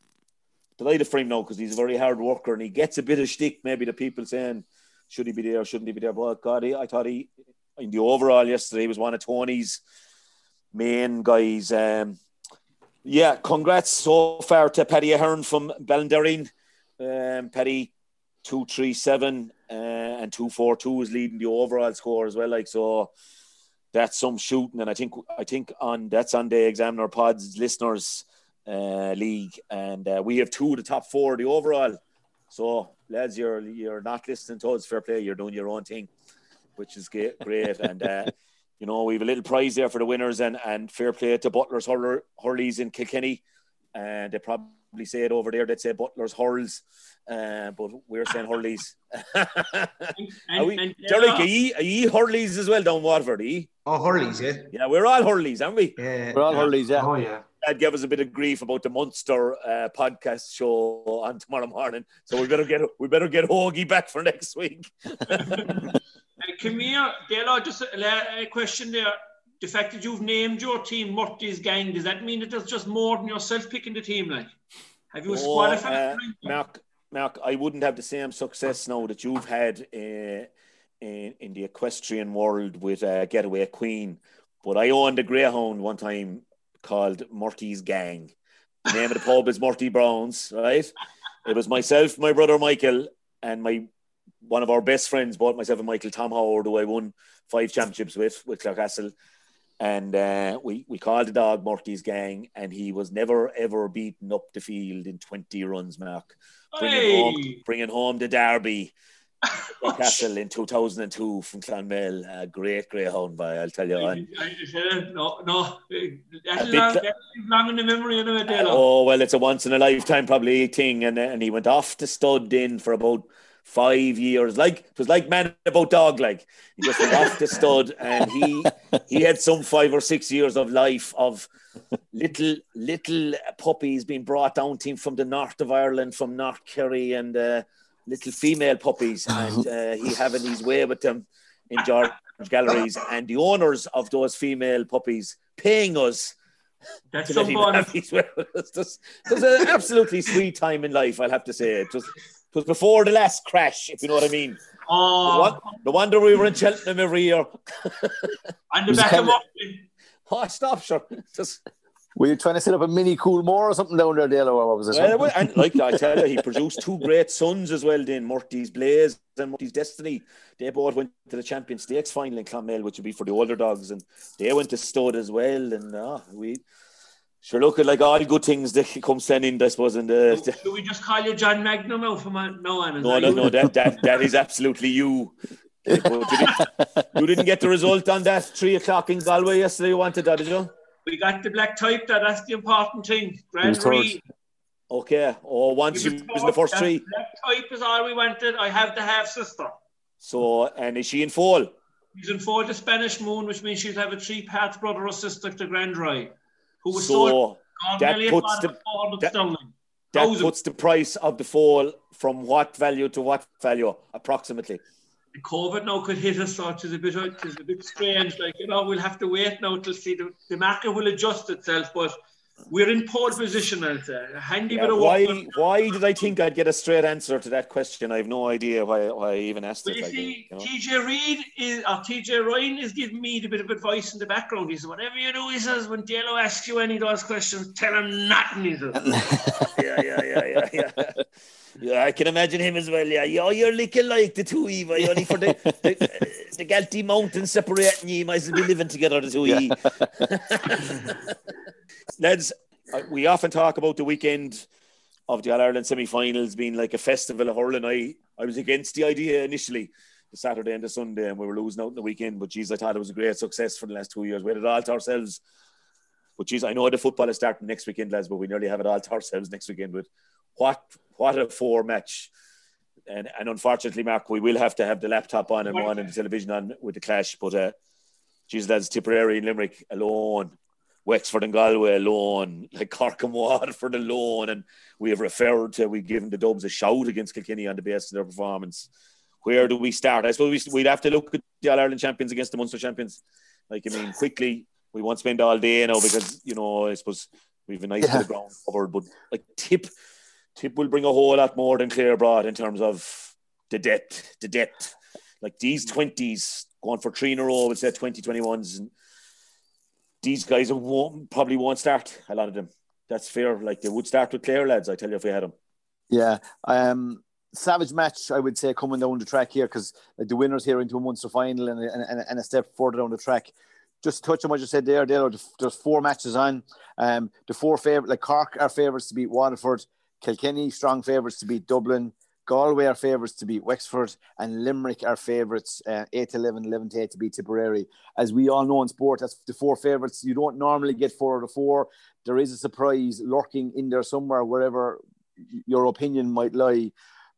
delighted for him now because he's a very hard worker and he gets a bit of stick. Maybe the people saying, should he be there? Or shouldn't he be there? But God, he, I thought he in the overall yesterday was one of Tony's main guys. Um, yeah, congrats so far to Paddy Ahern from Ballinderreen. Um, Paddy two three seven uh, and two four two is leading the overall score as well. Like so, that's some shooting, and I think I think on that's on the Examiner Pods listeners uh, league, and uh, we have two of the top four the overall. So lads, you're you're not listening to us. Fair play, you're doing your own thing, which is great. great. and uh, you know we have a little prize there for the winners, and and fair play to Butlers Hurleys in Kilkenny, and they probably say it over there. They'd say Butlers Hurls uh, but we're saying Hurleys. are we, Derek, are ye, are ye Hurleys as well down Waterford? Are ye? Oh, Hurleys, yeah. Yeah, we're all Hurleys, aren't we? Yeah, we're all yeah. Hurleys, yeah. Oh, yeah. Dad gave us a bit of grief about the Munster uh, podcast show on tomorrow morning, so we better get we better get Hoagie back for next week. Come here, Dale. Just a, a question there the fact that you've named your team Murty's gang, does that mean that there's just more than yourself picking the team? Like, have you a squad oh, uh, Mark, Mark, I wouldn't have the same success now that you've had uh, in, in the equestrian world with uh, Getaway Queen. But I owned a greyhound one time called Murty's Gang. The name of the pub is Murty Browns, right? It was myself, my brother Michael, and my one of our best friends, bought myself and Michael Tom Howard, who I won five championships with with Clarecastle. And uh, we, we called the dog Murty's Gang, and he was never ever beaten up the field in 20 runs, Mark bringing hey. home bringing home the derby. Castle in 2002 from Clonmel, a great greyhound by I'll tell you. I, no, no, that's long, long in the memory of it. Oh well, it's a once in a lifetime probably thing, and and he went off to stud in for about five years. Like it was like man about dog. Like he just went off the stud, and he he had some five or six years of life of little little puppies being brought down to him from the north of Ireland, from North Kerry, and uh, little female puppies, and uh, he having his way with them in George galleries, and the owners of those female puppies paying us. That's to some let him bonus. have his way. It's just- it was an absolutely sweet time in life, I'll have to say. It was, it was before the last crash, if you know what I mean. Oh, No, won- no wonder we were in Cheltenham every year. and the back of Muffin. Oh, stop, sure. Just, Were you trying to set up a mini Coolmore or something down there, Dale, or what was it? well, well, and like I tell you, he produced two great sons as well. Then Murty's Blaze and Murty's Destiny. They both went to the Champion Stakes final in Clonmel, which would be for the older dogs, and they went to stud as well. And uh, we sure look like all good things that come standing, I suppose. And the, the- Do we just call you John Magnier now from on- now on? No, no, you? no, that that that is absolutely you. You, didn't, you didn't get the result on that three o'clock in Galway yesterday. You wanted that, did you? We got the black type. That that's the important thing. Grand third. Okay. Or once you was was in the first that three. Black type is all we wanted. I have the half sister. So, and is she in fall? She's in for the Spanish moon, which means she'll have a three parts brother or sister to Grand Rye, who was So sold that puts the 400 that- that puts the price of the fall from what value to what value approximately. The COVID now could hit us, so it is a bit, it is a bit strange. Like you know, we'll have to wait now to see the, the market will adjust itself, but we're in pole position. I'd say handy Yeah, bit of why? work. Why did I think I'd get a straight answer to that question? I have no idea why, why I even asked Well, it. you Like, see, you know. TJ Reid is, or TJ Ryan is giving me the bit of advice in the background. He says, whatever you do, he says, when Dalo asks you any of those questions, tell him nothing. He says. yeah, yeah, yeah, yeah, yeah. Yeah, I can imagine him as well. Yeah, yeah, you're looking like the two Eva. You're only for the the, the Galty Mountains separating you. You might as well be living together, the two you. Lads, uh, we often talk about the weekend of the All Ireland semi-finals being like a festival of hurling. I I was against the idea initially, the Saturday and the Sunday, and we were losing out in the weekend. But geez, I thought it was a great success for the last two years. We had it all to ourselves. But geez, I know the football is starting next weekend, lads, but we nearly have it all to ourselves next weekend. But what what a four match. And and unfortunately, Mark, we will have to have the laptop on and one and the television on with the clash. But uh geez, lads, Tipperary and Limerick alone, Wexford and Galway alone, like Cork and Waterford alone, and we have referred to we've given the Dubs a shout against Kilkenny on the basis of their performance. Where do we start? I suppose we, we'd have to look at the All Ireland champions against the Munster champions. Like I mean, quickly we won't spend all day now because you know I suppose we've a nice bit of ground covered, but like Tip, Tip will bring a whole lot more than Clare brought in terms of the depth, the depth. Like these twenties going for three in a row, we'll say 2021s, and these guys won't, probably won't start. A lot of them. That's fair. Like they would start with Clare lads. I tell you if we had them. Yeah. Um, savage match, I would say, coming down the track here because like, the winners here into a Munster final and, and, and, a step further down the track. Just to touch on what you said there, Dale, there's four matches on. Um, the four favourite, like Cork are favourites to beat Waterford, Kilkenny strong favourites to beat Dublin, Galway are favourites to beat Wexford, and Limerick are favourites uh, 8 to 11, 11 to 8 to beat Tipperary. As we all know in sport, that's the four favourites. You don't normally get four out of four. There is a surprise lurking in there somewhere, wherever your opinion might lie.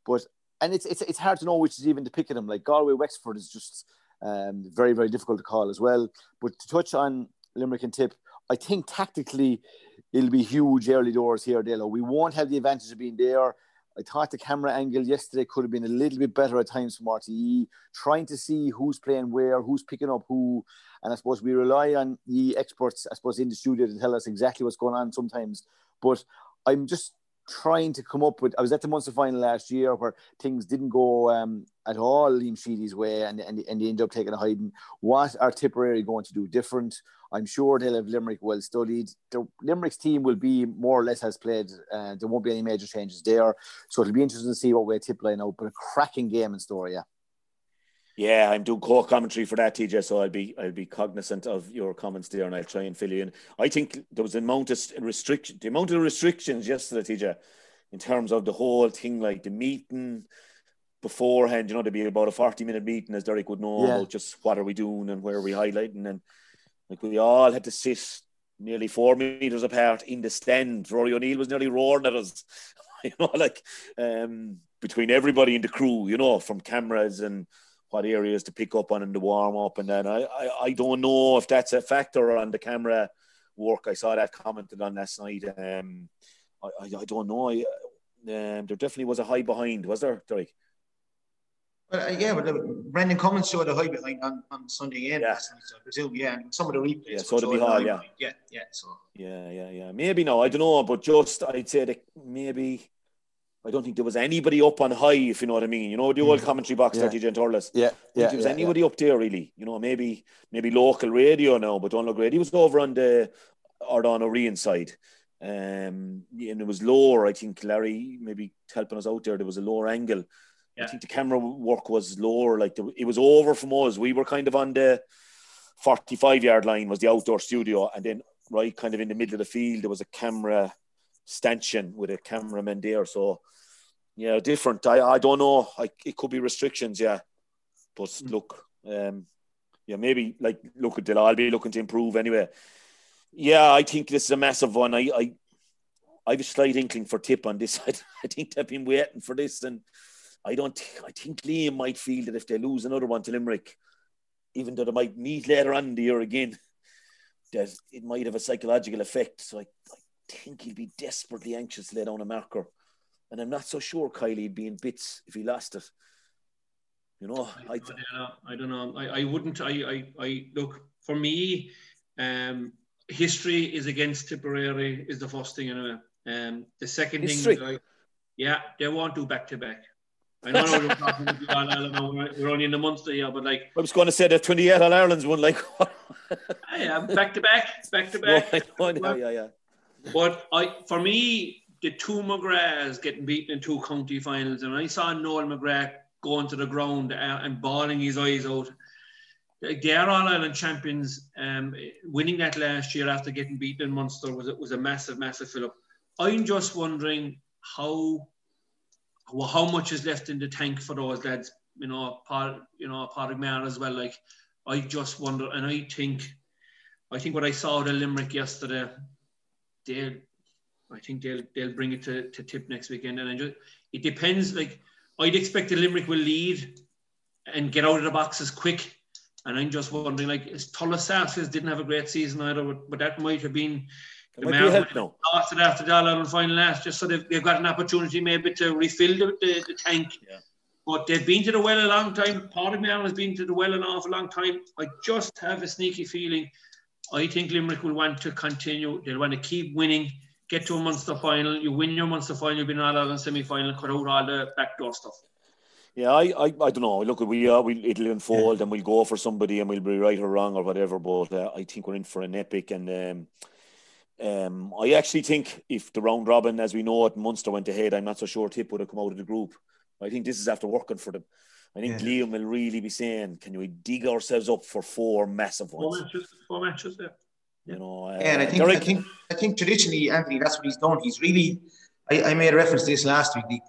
But and it's it's it's hard to know which is even to pick at them. Like Galway, Wexford is just um, very very difficult to call as well. But to touch on Limerick and Tip, I think tactically it'll be huge early doors here, Dalo. We won't have the advantage of being there. I thought the camera angle yesterday could have been a little bit better at times from RTE, trying to see who's playing where, who's picking up who. And I suppose we rely on the experts, I suppose, in the studio to tell us exactly what's going on sometimes. But I'm just trying to come up with. I was at the Munster final last year where things didn't go um, at all Liam Sheedy's way, and, and, and they ended up taking a hiding. What are Tipperary going to do different? I'm sure they'll have Limerick well studied. The Limerick's team will be more or less as played. Uh, there won't be any major changes there, so it'll be interesting to see what way Tip line out. But a cracking game in store, yeah. Yeah, I'm doing co-commentary for that, TJ. So I'll be I'll be cognizant of your comments there, and I'll try and fill you in. I think there was an amount of restriction, the amount of restrictions yesterday, TJ, in terms of the whole thing, like the meeting beforehand. You know, there'd be about a forty-minute meeting, as Derek would know, Yeah. about just what are we doing and where are we highlighting, and like we all had to sit nearly four meters apart in the stand. Rory O'Neill was nearly roaring at us. you know, like um, between everybody in the crew, you know, from cameras and what areas to pick up on in the warm up, and then I, I, I don't know if that's a factor on the camera work. I saw that commented on last night. Um, I, I, I don't know. I, um, there definitely was a high behind, was there, Derek? Well, uh, yeah, but uh, Brendan Cummins showed a high behind on, on Sunday again. Yeah. So I presume, yeah, and some of the replays. Yeah, so did a Hall, yeah. behind. yeah, yeah. So Yeah, yeah, yeah. Maybe no, I don't know, but just I'd say that maybe I don't think there was anybody up on high, if you know what I mean. You know, the old commentary box Yeah. that you Thurles. Yeah, I think yeah, there was yeah, anybody up there really. You know, maybe maybe local radio now, but don't look great. He was over on the Ardán Ó Riain side. Um, and it was lower. I think Larry maybe helping us out there. There was a lower angle. I think the camera work was lower. Like the, it was over from us. We were kind of on the 45 yard line was the outdoor studio, and then right kind of in the middle of the field there was a camera stanchion with a cameraman there. So yeah, different. I I don't know. I, it could be restrictions. Yeah, but Mm. look, um, yeah, maybe like look at the I'll be looking to improve anyway. Yeah, I think this is a massive one. I I I have a slight inkling for tip on this. I, I think they've been waiting for this, and I don't. I think Liam might feel that if they lose another one to Limerick, even though they might meet later on in the year again, that it might have a psychological effect. So I, I think he'll be desperately anxious to lay down a marker, and I'm not so sure Kiely'd be in bits if he lost it. You know, I, I don't know. I don't know. I, I wouldn't. I, I, I look for me. Um, history is against Tipperary is the first thing anyway. Um, the second History? thing, is, like, yeah, they won't do back to back. I know we're, talking about All Ireland now, we're only in the Munster here, but like, I was going to say that 28 All Ireland's one like. yeah, back to back, back to back. I know, yeah, yeah. But I, for me, the two McGraths getting beaten in two county finals, and I saw Noel McGrath going to the ground uh, and bawling his eyes out. They are All Ireland champions. Um, winning that last year after getting beaten in Munster was was a massive, massive fill up. I'm just wondering how well, how much is left in the tank for those lads. You know, Paul, you know, Maher as well. Like, I just wonder, and I think, I think what I saw the Limerick yesterday, they'll, I think they'll they'll bring it to, to tip next weekend, and I just it depends. Like, I'd expect the Limerick will lead and get out of the boxes quick. And I'm just wondering, like, Tulla Sarsfields didn't have a great season either, but, but that might have been It might be a help now. after the All final last, just so they've, they've got an opportunity maybe to refill the, the, the tank. But they've been to the well a long time. Part of me has been to the well an awful long time. I just have a sneaky feeling. I think Limerick will want to continue. They'll want to keep winning, get to a Munster final. You win your Munster final, you'll be in All Ireland semi final, cut out all the backdoor stuff. Yeah, I, I, I don't know. Look, we uh, we it'll unfold and we'll go for somebody and we'll be right or wrong or whatever. But uh, I think we're in for an epic. And um, um, I actually think if the round robin, as we know it, Munster went ahead, I'm not so sure Tip would have come out of the group. I think this is after working for them. I think Liam will really be saying, "Can we dig ourselves up for four massive ones?" Four matches, four matches there. You know, uh, Yeah, and I think, Derek- I think I think traditionally, Anthony, that's what he's done. He's really, I, I made a reference to this last week. He,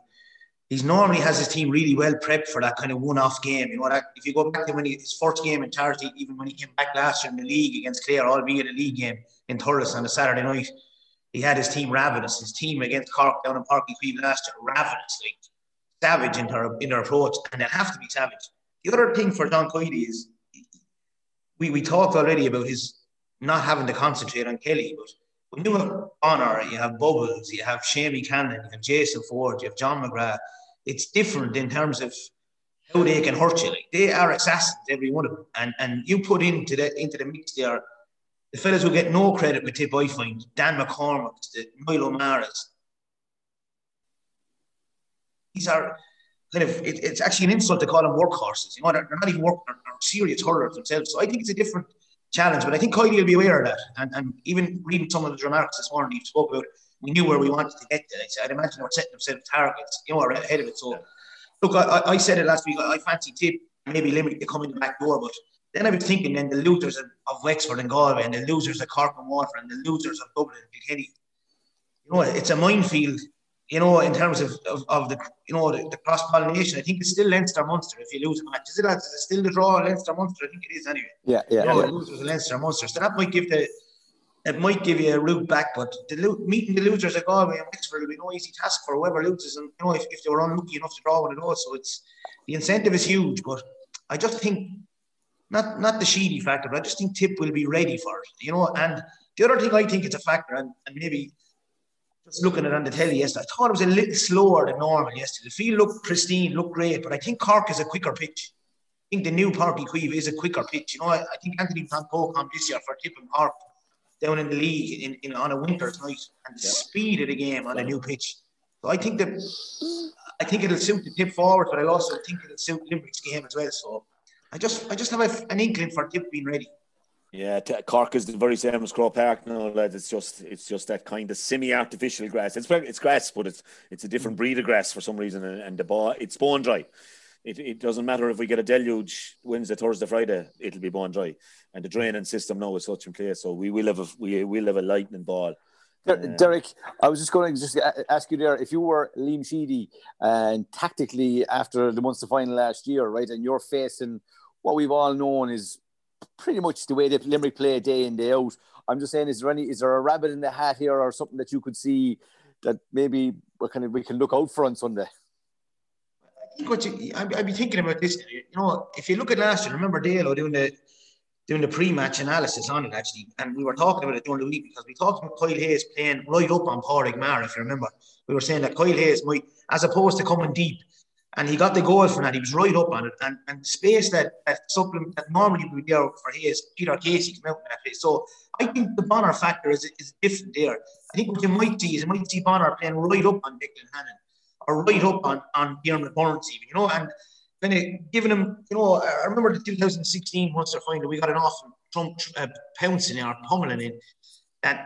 he's normally has his team really well prepped for that kind of one-off game. You know, that if you go back to when he, his first game in Thursday, even when he came back last year in the league against Clare, albeit a league game in Thurles on a Saturday night, he had his team ravenous. His team against Cork down in Parky Field last year, ravenous, like savage in her in their approach, and they have to be savage. The other thing for Don Coide is we, we talked already about his not having to concentrate on Kelly, but when you have Bonner, you have Bubbles, you have Shamey Callanan, you have Jason Forde, you have John McGrath, it's different in terms of how they can hurt you. Like they are assassins, every one of them. And and you put into the into the mix there the fellas who get no credit with tip, I find Dan McCormack, the Milo Maras. These are kind of it, it's actually an insult to call them workhorses. You know, they're, they're not even work, they're, they're serious hurlers themselves. So I think it's a different challenge, but I think Kiely will be aware of that. And, and even reading some of his remarks this morning, he spoke about we knew where we wanted to get to. Said, I'd imagine they were setting themselves targets, you know, or ahead of it. So look, I, I- said it last week. I, fancy tip maybe limit the back door, but then I was thinking then the losers of, of Wexford and Galway and the losers of Cork and Waterford and the losers of Dublin and Kilkenny. You know, it's a minefield. You know, in terms of, of, of the you know the, the cross pollination, I think it's still Leinster Munster if you lose a match. Is it, it still the draw Leinster Munster? I think it is anyway. Yeah, yeah, You know, yeah. the losers of Leinster Munster. So that might give the it might give you a route back, but the lo- meeting the losers at Galway and Wexford will be no easy task for whoever loses. And you know, if, if they were unlucky enough to draw one of those, so it's the incentive is huge. But I just think not not the Sheedy factor, but I just think Tip will be ready for it. You know, and the other thing I think it's a factor, and, and maybe just looking at on the telly yesterday, I thought it was a little slower than normal yesterday. The field looked pristine, looked great, but I think Cork is a quicker pitch. I think the new Páirc Uí Chaoimh is a quicker pitch. You know, I, I think Anthony Van Pokom this year for Tip and Cork down in the league in, in on a winter's night and the speed of the game on a new pitch. So I think that I think it'll suit the tip forward, but I also think it'll suit Limerick's game as well. So I just I just have a, an inkling for tip being ready. Yeah, t- Cork is the very same as Croke Park lads. It's just it's just that kind of semi-artificial grass. It's it's grass, but it's it's a different mm. breed of grass for some reason, and, and the ball it's bone dry. It, it doesn't matter if we get a deluge Wednesday, Thursday, Friday, it'll be bone dry, and the draining system now is such in place, so we will have a we will have a lightning ball. Um, Derek, I was just going to just ask you there if you were Liam Sheedy and tactically after the Munster final last year, right, and you're facing what we've all known is pretty much the way that Limerick play day in day out. I'm just saying, is there any is there a rabbit in the hat here or something that you could see that maybe we can we can look out for on Sunday? I think what you, I'd, be thinking about this. You know, if you look at last year, remember Dale doing the doing the pre-match analysis on it actually, and we were talking about it during the week because we talked about Kyle Hayes playing right up on Padraig Maher, if you remember. We were saying that Kyle Hayes might, as opposed to coming deep, and he got the goal from that. He was right up on it, and and space that that supplement that normally would be there for Hayes, Peter Casey came out that. So I think the Bonner factor is is different there. I think what you might see is you might see Bonner playing right up on Declan Hannon, or right up on on Diarmaid Byrnes even, you know, and kind of giving him, you know, I remember the 2016 Munster final, we got an awful Trump uh, pouncing in or pummeling in. And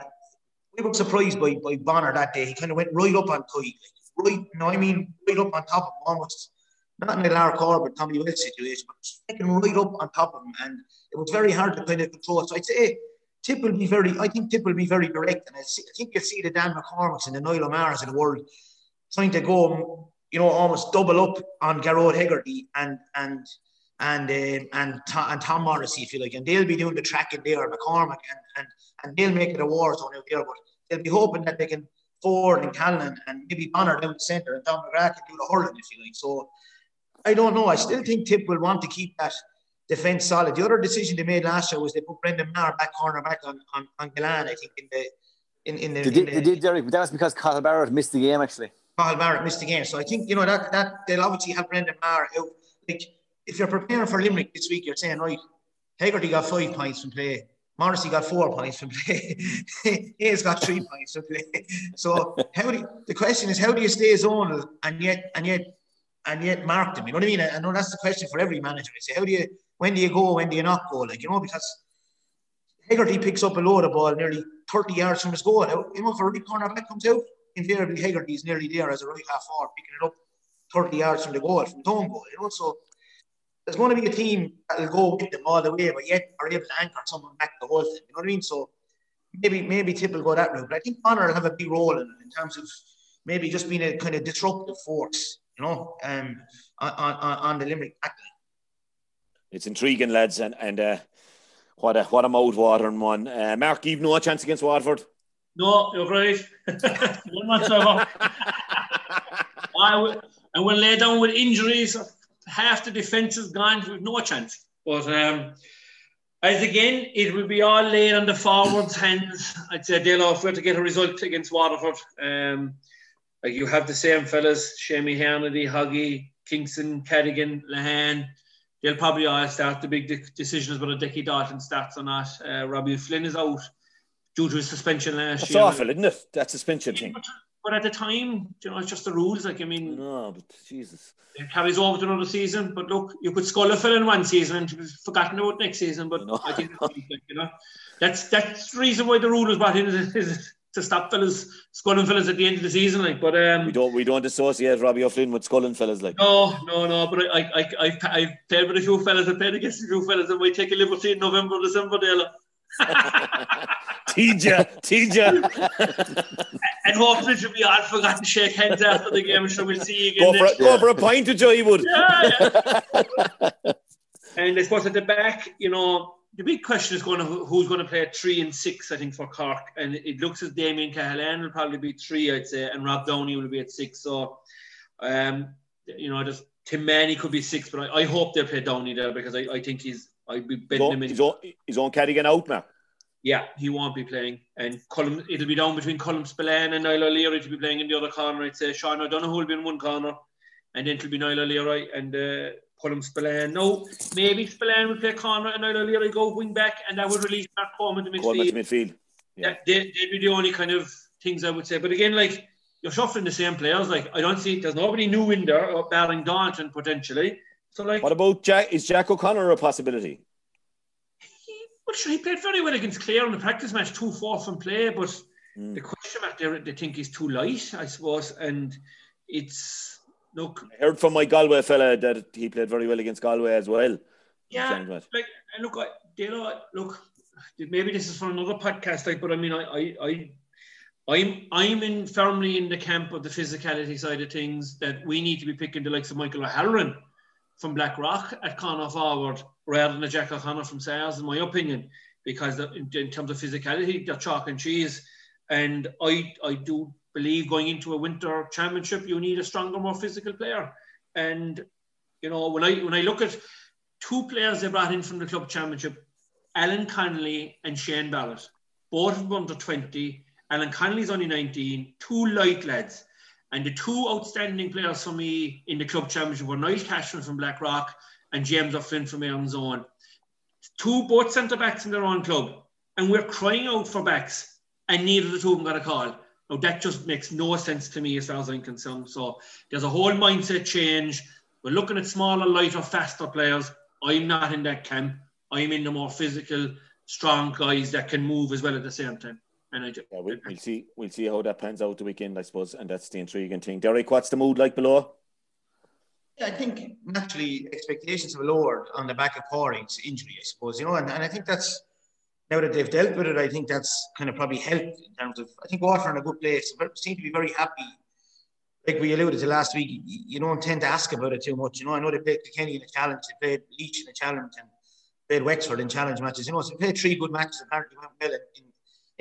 we were surprised by, by Bonner that day. He kind of went right up on like, right, you know I mean, right up on top of him, almost not in a Lara but Tommy Wells situation, but taking right up on top of him. And it was very hard to kind of control. So I'd say Tip will be very, I think Tip will be very direct. And I, see, I think you'll see the Dan McCormacks and the Niall O'Meara's in the world trying to go you know, almost double up on Gearóid Hegarty and and and um, and Tom, and Tom Morrissey, if you like, and they'll be doing the tracking there, McCormack, and and and they'll make it a war zone out there. But they'll be hoping that they can Ford and Callan and maybe Bonner down the centre, and Tom McGrath can do the hurling, if you like. So I don't know. I still think Tip will want to keep that defence solid. The other decision they made last year was they put Brendan Maher back corner back on on, on Gillane, I think, in the in, in the. They did, they did, Derek, but that was because Cathal Barrett missed the game actually. Paul Barrett missed the game. So I think, you know, that that they'll obviously have Brendan Maher out. Like, if you're preparing for Limerick this week, you're saying, right, Hegarty got five points from play. Morrissey got four points from play. Hayes got three points from play. So how do you, the question is, how do you stay zonal and yet and yet and yet mark them? You know what I mean? I know that's the question for every manager. Say, how do you when do you go, when do you not go? Like, you know, because Hegarty picks up a load of ball nearly 30 yards from his goal. You know, if a right corner back comes out, invariably Hegarty is nearly there as a right half forward, picking it up 30 yards from the goal, from the home goal. You know, so there's going to be a team that'll go with them all the way, but yet are able to anchor someone back the whole thing. You know what I mean? So maybe maybe Tip will go that route, but I think Bonner will have a big role in it in terms of maybe just being a kind of disruptive force. You know, um, on on, on the Limerick backline. It's intriguing, lads, and and uh, what a what a mouth watering one. Uh, Mark, you've no chance against Waterford. No, you're right. None whatsoever. I will, and we'll lay down with injuries. Half the defence is gone. We've no chance. But um, as again, it will be all laid on the forwards' hands. I'd say they'll offer to get a result against Waterford. Um, like you have the same fellas: Shamey Harnedy, Huggy, Kingston, Cadogan, Lehane. They'll probably all start the big de- decisions whether Dickie Dalton starts or not. Uh, Robbie Flynn is out due to his suspension last That's year. awful, isn't it? That suspension thing. But, at the time, you know, it's just the rules. Like I mean, No, but Jesus. it carries over to another season. But look, you could skull a fill in one season and forgotten about next season. But I think you know that's that's the reason why the rule was brought in is, is to stop fellas sculling fellas at the end of the season. Like, but um, We don't we don't associate Robbie O'Flynn with sculling fellas like. no, no, no. But I, I, I, I've, I've played with a few fellas. I've played against a few fellas that might take a liberty in November, December, Dale. Tija, Tija. And hopefully it'll be all forgotten shake hands after the game. So we'll see you again. Go for, next a, go for a pint of Joy Wood. Yeah, yeah. and I suppose at the back, you know, the big question is going to who's going to play at three and six, I think, for Cork, and it looks as Damien Cahalane will probably be three, I'd say, and Rob Downey will be at six. So, um, you know, just Tim Manny could be six, but I, I hope they'll play Downey there because I, I think he's I'd be betting him in. He's on, he's on out now. Yeah, he won't be playing, and Cullum, it'll be down between Colm Spillane and Niall O'Leary to be playing in the other corner. I'd say Sean O'Donoghue will be in one corner, and then it'll be Niall O'Leary and. Uh, Spillane. No, maybe Spillane will play corner and Niall O'Leary go wing back, and that would release Mark Coleman to midfield. Coleman to midfield. Yeah, they, would be the only kind of things I would say. But again, like you're shuffling the same players. Like I don't see there's nobody new in there, uh, barring Darlington potentially. So like, what about Jack? Is Jack O'Connor a possibility? He, well, sure, he played very well against Clare in the practice match, two four from play. But mm. the question mark there, they think he's too light, I suppose, and it's look. I heard from my Galway fella that he played very well against Galway as well. Yeah, like and look, I, you know, look, maybe this is for another podcast, like, but I mean, I, I, I I'm I'm in firmly in the camp of the physicality side of things that we need to be picking the likes of Michael O'Halloran from Blackrock at corner forward rather than a Jack O'Connor from Sayers, in my opinion, because in, in, terms of physicality, they're chalk and cheese. And I I do believe going into a winter championship, you need a stronger, more physical player. And you know, when I when I look at two players they brought in from the club championship, Alan Connolly and Shane Barrett, both of them under 20. Alan Connolly's only 19, two light lads. And the two outstanding players for me in the club championship were Niall Cashman from Blackrock and James O'Flynn from Erin's Own. Two both centre backs in their own club. And we're crying out for backs, and neither of the two of them got a call. Now that just makes no sense to me as far as I'm concerned. So there's a whole mindset change. We're looking at smaller, lighter, faster players. I'm not in that camp. I'm in the more physical, strong guys that can move as well at the same time. And I just, yeah, we'll, we'll see. We'll see how that pans out the weekend, I suppose, and that's the intriguing thing. Derek, what's the mood like below? Yeah, I think naturally expectations have lowered on the back of Corey's injury, I suppose. You know, and, and I think that's now that they've dealt with it, I think that's kind of probably helped in terms of. I think Water in a good place. Seem to be very happy. Like we alluded to last week, you don't tend to ask about it too much. You know, I know they played Kenny in a challenge, they played Laois in a challenge, and played Wexford in challenge matches. You know, so they played three good matches. Apparently, went well in, in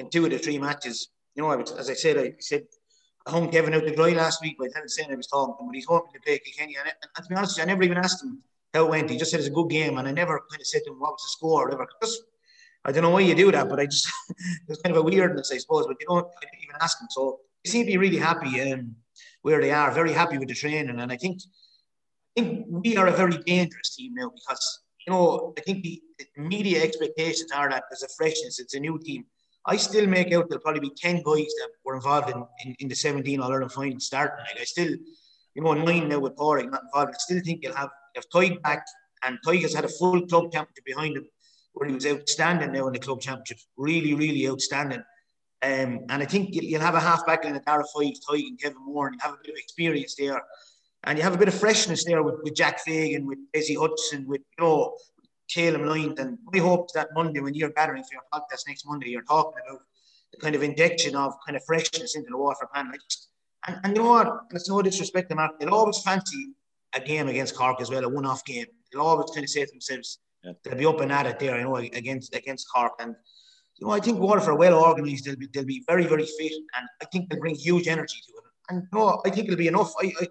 two of the three matches. You know, I was, as I said, I said I hung Kevin out the dry last week by saying I was talking to him, but he's hoping to play Kilkenny. And, and, to be honest, I never even asked him how it went. He just said it's a good game, and I never kind of said to him what was the score or whatever. Because I don't know why you do that, but I just it's kind of a weirdness, I suppose. But you don't even ask him. So he seem to be really happy um, where they are, very happy with the training, and I think I think we are a very dangerous team now because you know I think the media expectations are that there's a freshness, it's a new team I still make out there'll probably be 10 guys that were involved in, in, in the 17 All Ireland final starting. Like I still, you know, nine now with Pádraig not involved. I still think you'll have, have Tadhg back, and Tadhg has had a full club championship behind him where he was outstanding now in the club championship. Really, really outstanding. Um, and I think you'll, you'll have a half back line at Dara Five, Tadhg and Kevin Moore, and you have a bit of experience there. And you have a bit of freshness there with, with Jack Fagan, with Izzy Hudson, with you know Caleb Lynd. And I hope that Monday, when you're gathering for your podcast next Monday, you're talking about the kind of injection of kind of freshness into the Waterford panel. And, and you know what? And it's no disrespect to Mark. They'll always fancy a game against Cork as well, a one-off game. They'll always kind of say to themselves, yeah. they'll be up and at it there, you know, against against Cork. And you know, I think Waterford are well organised. They'll be they'll be very very fit, and I think they'll bring huge energy to it. And you know, I think it'll be enough. I, I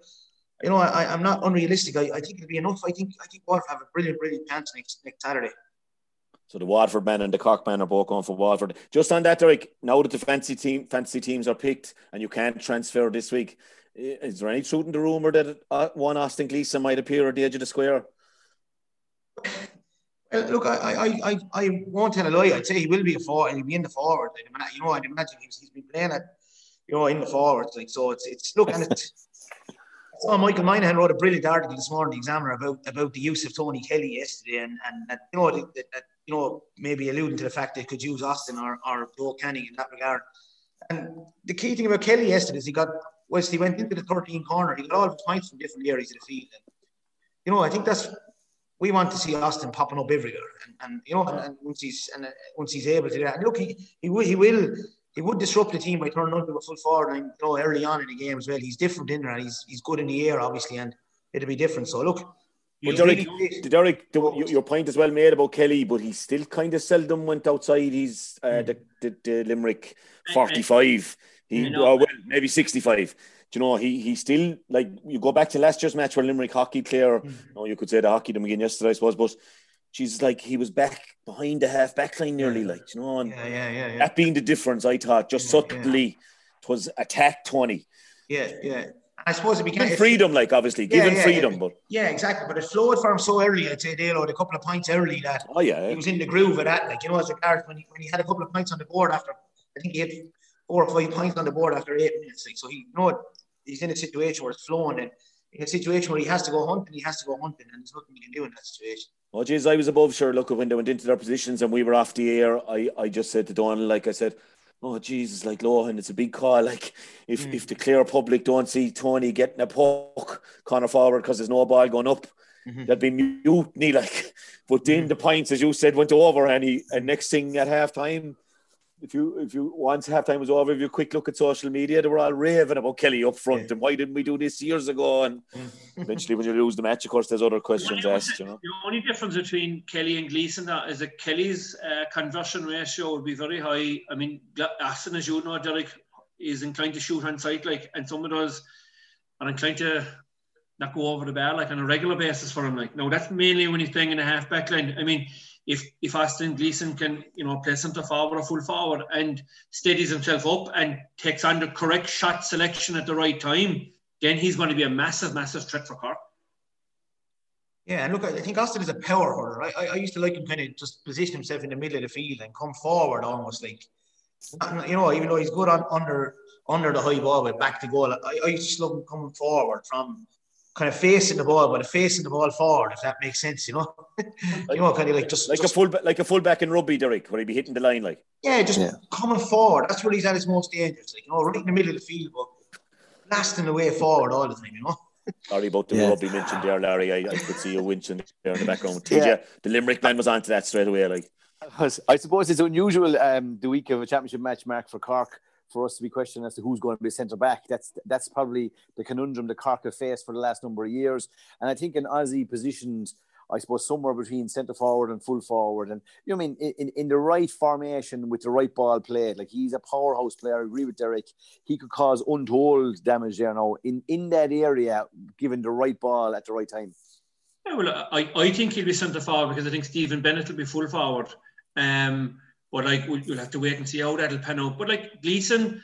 you know, I, I'm not unrealistic. I, I think it'll be enough. I think I think Waterford have a brilliant, brilliant chance next next Saturday. So the Waterford men and the Cork men are both going for Waterford. Just on that, Derek, now that the fancy team fancy teams are picked and you can't transfer this week, is there any truth in the rumour that uh, one Austin Gleeson might appear at the edge of the square? Well, look, I, I, I, I won't tell a lie. I'd say he will be a forward. He'll be in the forward. You know, I'd imagine he's, he's been playing at, you know, in the forwards. Like so, it's it's look and it's saw Michael Moynihan wrote a brilliant article this morning, the Examiner, about about the use of Tony Kelly yesterday, and and you know that, that, you know maybe alluding to the fact they could use Austin or or Joe Canning in that regard. And the key thing about Kelly yesterday is he got was he went into the 13 corner, he got all his points from different areas of the field. And, you know, I think that's we want to see Austin popping up everywhere, and, and you know, and, and, once he's and uh, once he's able to do that, and look, he he will he will he would disrupt the team by turning onto a full forward line, you know, early on in the game as well. He's different in there and he's he's good in the air, obviously, and it'll be different. So look, But Derek, Derek, the, your point is well made about Kelly, but he still kind of seldom went outside. He's uh, the, the, the Limerick forty-five. He well, maybe sixty-five. Do you know he he still like you go back to last year's match where Limerick hockey player. Mm-hmm. You, know, you could say the hockey them again yesterday, I suppose, but she's like he was back behind the half back line nearly, like you know, and yeah, yeah, yeah, yeah. that being the difference, I thought just yeah, subtly, yeah. it was attack twenty. Yeah, yeah. I suppose it became freedom, like obviously given yeah, freedom, yeah, but yeah, exactly. But it flowed for him so early. I'd say Dale had a couple of points early that oh yeah, he was in the groove of that. Like you know, as a card when he, when he had a couple of points on the board after, I think he had four or five points on the board after eight minutes. Like so, he you know he's in a situation where it's flowing and in a situation where he has to go hunting, he has to go hunting, and there's nothing he can do in that situation. Oh, geez, I was above sure. Look, when they went into their positions and we were off the air, I, I just said to Donal, like I said, oh Jesus, like Lohan, it's a big call. Like if mm. if the Clare public don't see Tony getting a puck corner forward because there's no ball going up, mm-hmm. there'd be mutiny. Like, but then mm-hmm. the points, as you said, went over, and he and next thing at half time. If you if you once halftime was over, if you quick look at social media, they were all raving about Kelly up front yeah. and why didn't we do this years ago? And mm. eventually, when you lose the match, of course, there's other questions asked. You know, the only difference between Kelly and Gleeson that is that Kelly's uh, conversion ratio would be very high. I mean, Austin, as you know, Derek is inclined to shoot on sight, like, and some of those are inclined to not go over the bar like on a regular basis for him. Like, no, that's mainly when he's playing in a half back line. I mean, if if Austin Gleeson can, you know, play centre forward or full forward and steadies himself up and takes on the correct shot selection at the right time, then he's going to be a massive, massive threat for Cork. Yeah, and look, I think Austin is a power hurler. I, I, I used to like him kind of just position himself in the middle of the field and come forward almost like, you know, even though he's good on under under the high ball with back to goal. I, I used to love him coming forward from kind of facing the ball, but facing the ball forward, if that makes sense, you know. you know, kind of like just like just, a full like a fullback in rugby, Derek, where he'd be hitting the line like. Yeah, just yeah. coming forward. That's where he's at his most dangerous. Like you know, right in the middle of the field, but blasting the way forward all the time. You know. Sorry about the yeah. rugby mentioned there, Larry. I, I could see you winching there in the background. TJ, yeah. the Limerick man was onto that straight away. Like, I suppose it's unusual um, the week of a championship match, Mark, for Cork for us to be questioned as to who's going to be centre back. That's that's probably the conundrum the Cork have faced for the last number of years. And I think an Ozzy positioned, I suppose, somewhere between centre forward and full forward. And you know, I mean, in, in the right formation with the right ball played, like he's a powerhouse player. I agree with Derek. He could cause untold damage there now in, in that area, given the right ball at the right time. Yeah, well, I, I think he'll be centre forward because I think Stephen Bennett will be full forward. Um, but like we'll, we'll have to wait and see how that'll pan out. But like Gleeson,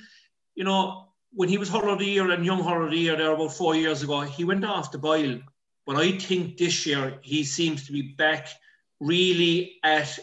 you know, when he was hurler of the year and young hurler of the year there about four years ago, he went off the boil. But I think this year he seems to be back really at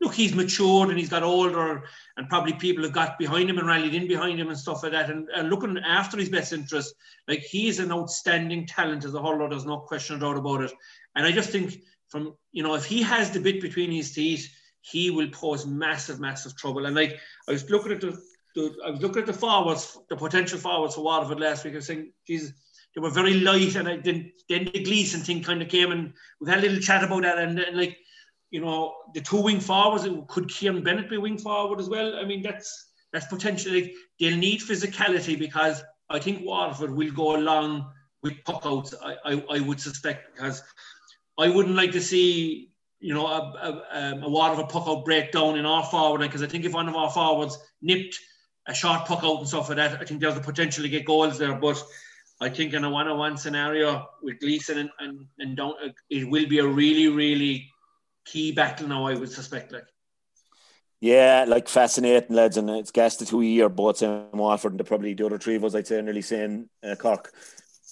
look he's matured and he's got older and probably people have got behind him and rallied in behind him and stuff like that and, and looking after his best interest like he's an outstanding talent as a hurler there's no question about it and I just think from you know if he has the bit between his teeth he will pose massive, massive trouble. And like I was looking at the, the I was looking at the forwards, the potential forwards for Waterford last week. I was saying, Jesus, they were very light, and I then then the Gleeson thing kind of came, and we had a little chat about that, and, and like you know the two wing forwards, could Kieran Bennett be wing forward as well? I mean that's that's potentially they'll need physicality because I think Waterford will go along with puck outs. I, I, I would suspect because I wouldn't like to see you know, a, a, um, a lot of a puck out breakdown in our forward because I think if one of our forwards nipped a short puck out and stuff like that, I think there's the potential to get goals there. But I think in a one-on-one scenario with Gleeson and and, and don't, it will be a really really key battle now. I would suspect like. Yeah, like fascinating lads, and it's gas the two year both in Waterford, and probably the other three of us, I'd say, nearly saying uh, Cork.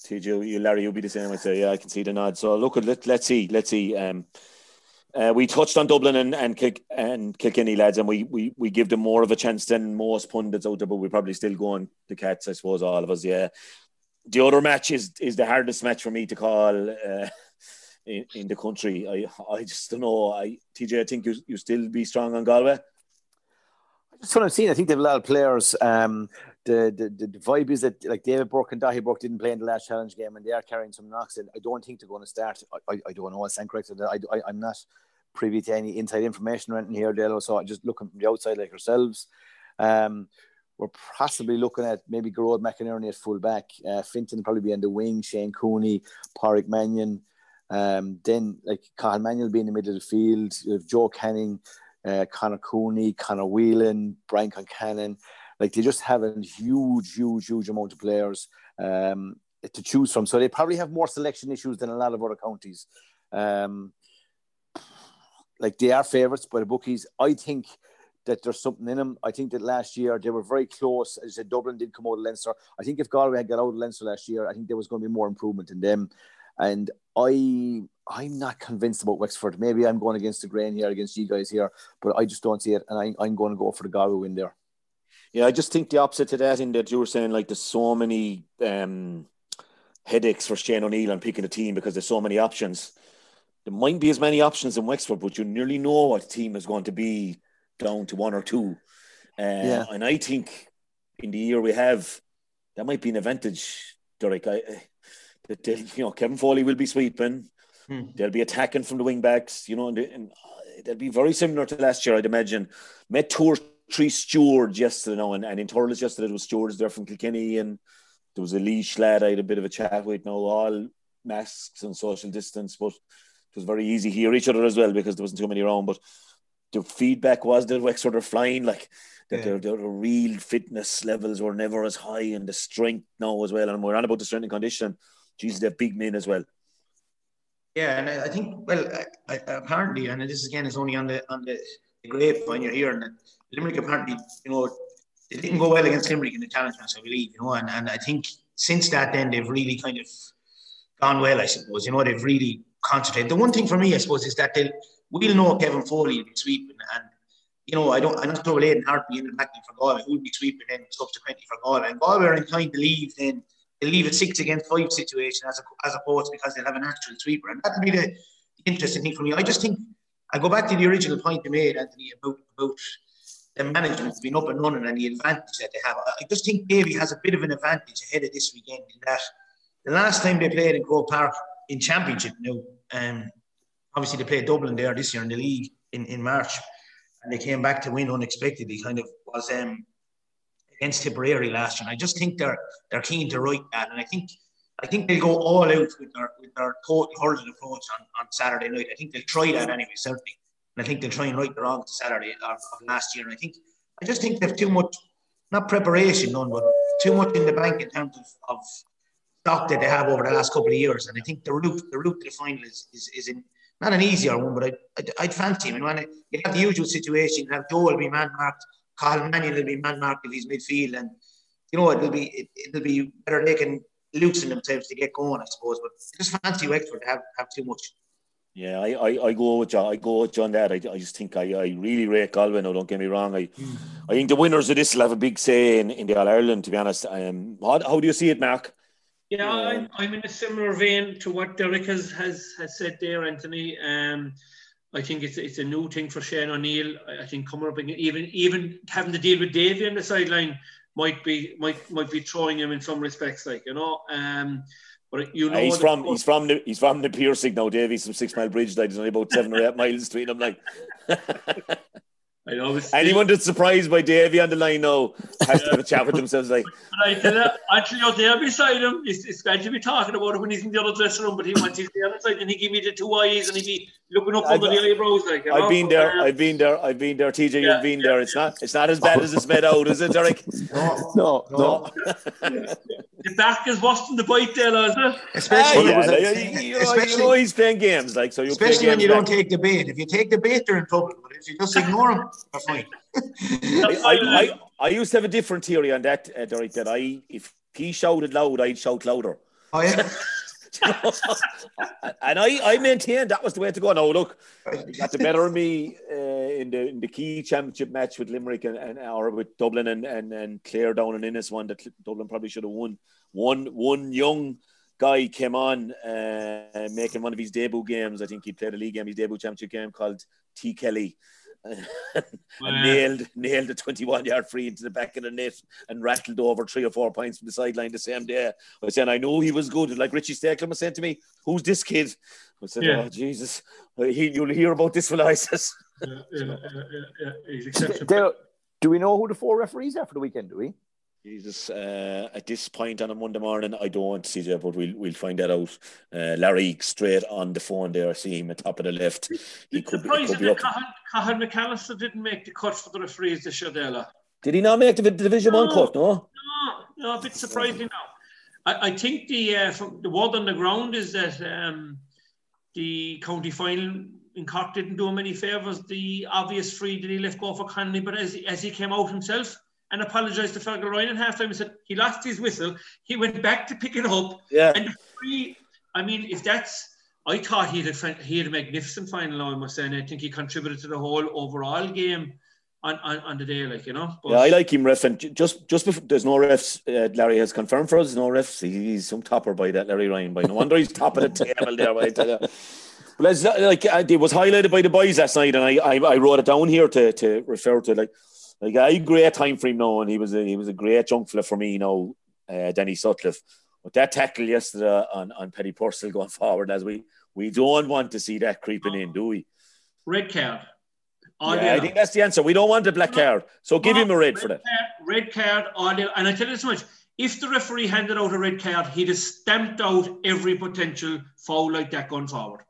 TJ, you, Larry, you'll be the same. I'd say, yeah, I can see the nod. So look, let let's see, let's see. Um, uh, we touched on Dublin and and, Kil- and Kilkenny lads, and we, we we give them more of a chance than most pundits out there, but we're probably still going the Cats, I suppose, all of us. Yeah. The other match is is the hardest match for me to call uh, in, in the country. I I just don't know. I TJ, I think you you still be strong on Galway. That's what I'm seeing. I think they have a lot of players. Um, the, the, the vibe is that like David Burke and Daithí Burke didn't play in the last challenge game and they are carrying some knocks. And I don't think they're going to start. I, I, I don't know. I stand corrected. I, I, I'm not privy to any inside information or anything here, Dale. So just looking from the outside like ourselves. Um, we're possibly looking at maybe Gearóid McInerney at full back, uh, Fintan probably be on the wing, Shane Cooney, Pádraig Mannion, Um, then like Cathal Mannion being in the middle of the field, Joe Canning, uh, Conor Cooney, Conor Whelan, Brian Concannon. Like they just have a huge, huge, huge amount of players um, to choose from. So they probably have more selection issues than a lot of other counties. Um, like they are favourites by the bookies. I think that there's something in them. I think that last year they were very close. As I said, Dublin did come out of Leinster. I think if Galway had got out of Leinster last year, I think there was going to be more improvement in them. And I, I'm not convinced about Wexford. Maybe I'm going against the grain here, against you guys here, but I just don't see it. And I, I'm going to go for the Galway win there. Yeah, I just think the opposite to that in that you were saying like there's so many um, headaches for Shane O'Neill on picking a team because there's so many options. There might be as many options in Wexford, but you nearly know what team is going to be down to one or two. Uh, yeah. And I think in the year we have, that might be an advantage, Derek. I, that you know, Kevin Foley will be sweeping. Hmm. They'll be attacking from the wing backs, you know, and, and they'll be very similar to last year, I'd imagine. Met two or three stewards yesterday, you know, and, and in Thurles yesterday, there was stewards there from Kilkenny, and there was a Laois lad I had a bit of a chat with, you know, all masks and social distance, but it was very easy to hear each other as well because there wasn't too many around. But the feedback was that Wexford are sort of flying, like that yeah. their, their real fitness levels were never as high and the strength now as well. And we're on about the strength and condition. Jesus, they're big men as well. Yeah, and I think well, I, I, apparently, and this again is only on the on the, the grapevine you're hearing that Limerick apparently, you know, they didn't go well against Limerick in the challenge match, I believe, you know, and, and I think since that then they've really kind of gone well, I suppose. You know, they've really concentrated. The one thing for me, I suppose, is that they'll we'll know Kevin Foley will be sweeping and you know, I don't I'm not sure Aidan Harte be in the back for Galway, who'll be sweeping then subsequently for Galway. And Galway are inclined to leave then they leave a six against five situation as, a, as opposed because they'll have an actual sweeper. And that'll be the, interesting thing for me. I just think I go back to the original point you made, Anthony, about about the management being up and running and the advantage that they have. I just think Davy has a bit of an advantage ahead of this weekend in that the last time they played in Croke Park in Championship now, um, obviously they played Dublin there this year in the league in, in March and they came back to win unexpectedly, kind of was um, against Tipperary last year. And I just think they're they're keen to write that. And I think I think they'll go all out with their with their total hurling approach on, on Saturday night. I think they'll try that anyway, certainly. And I think they'll try and right the wrong Saturday of, of last year. And I think I just think they've too much not preparation done, but too much in the bank in terms of, of stock that they have over the last couple of years. And I think the route the route to the final is is, is in not an easier one, but I'd, I'd, I'd fancy him. And when you have the usual situation, you have Joel be man marked, Cathal Mannion will be man marked if he's midfield, and you know it'll be it, will be better they can loosen themselves to get going, I suppose. But just fancy Wexford to have have too much. Yeah, I, I, I go with John. I go with John that. I, I just think I, I really rate Galway. No, don't get me wrong. I mm. I think the winners of this will have a big say in, in the All Ireland. To be honest, um, how, how do you see it, Mark? Yeah, I'm, I'm in a similar vein to what Derek has has, has said there, Anthony. Um, I think it's it's a new thing for Shane O'Neill. I, think coming up even even having to deal with Davy on the sideline might be might might be throwing him in some respects, like you know. Um, but you know, he's from he's from the he's from the Piarsaigh now, Davy, from Six Mile Bridge. Like there's only about seven or eight miles between them. Like I know. Anyone that's surprised by Davy on the line now has to have a chat with themselves. Like, but I tell you, actually, out there beside him, he's, he's going to be talking about it when he's in the other dressing room. But he wants to the other side, and he give me the two eyes, and he be looking up I've, under the eyebrows. Like, I've know? been there. I've been there. I've been there. TJ, yeah, you've been yeah, there. It's not. It's not as bad as it's made out, is it, Derek? No, no, no. the back is worse than the bite, there, is it? Especially, ah, yeah, you, know, especially you know he's playing games, like so. You especially when you back. don't take the bait. If you take the bait, they're in trouble. You just ignore them, they're fine. I, I, I, used to have a different theory on that, uh, Derek, that I, if he shouted loud, I'd shout louder. Oh, yeah. and I, I maintained that was the way to go. No, look, got the better of me uh, in the in the key championship match with Limerick and, and or with Dublin and, and, and Clare down in Ennis one that Dublin probably should have won. One one young guy came on uh, making one of his debut games. I think he played a league game, his debut championship game called T Kelly and nailed nailed a 21 yard free into the back of the net and rattled over three or four points from the sideline the same day. I said, I know he was good. Like Richie Stakelum was saying to me, Who's this kid? I said, yeah. Oh, Jesus. He, you'll hear about this for says. Yeah, yeah, yeah, yeah, do, do we know who the four referees are for the weekend? Do we? Jesus, uh, at this point on a Monday morning, I don't, CJ, but we'll we'll find that out. Uh, Larry straight on the phone there. I see him at top of the left. He could, he could be up. Cahan, Cathal McAllister didn't make the cut for the referees this year. Did he not make the Division no, One cut? No, no, no, a bit surprising now. I, I think the uh, the word on the ground is that um, the county final in Cork didn't do him any favours. The obvious free that he left go for Connolly, but as, as he came out himself and apologised to Fergal Ryan in half time, he said he lost his whistle. He went back to pick it up. Yeah. And free, I mean, if that's, I thought he had, he had a magnificent final, I must say, and I think he contributed to the whole overall game on, on, on the day, like you know. But, yeah, I like him ref, and just just before, there's no refs. Uh, Larry has confirmed for us. no refs. he's some topper by that Larry Ryan. By no wonder he's top of the table there. Tell. But as like uh, it was highlighted by the boys last night, and I, I, I wrote it down here to, to refer to like like a great time for him now, and he was a, he was a great junk for me, you know, uh, Danny Sutcliffe. But that tackle yesterday on, on Paddy Purcell going forward, as we we don't want to see that creeping in, do we? Red card. Yeah, I think that's the answer. We don't want a black card, so give him a red, red for that. Card, red card, audio. And I tell you this much: if the referee handed out a red card, he'd have stamped out every potential foul like that going forward.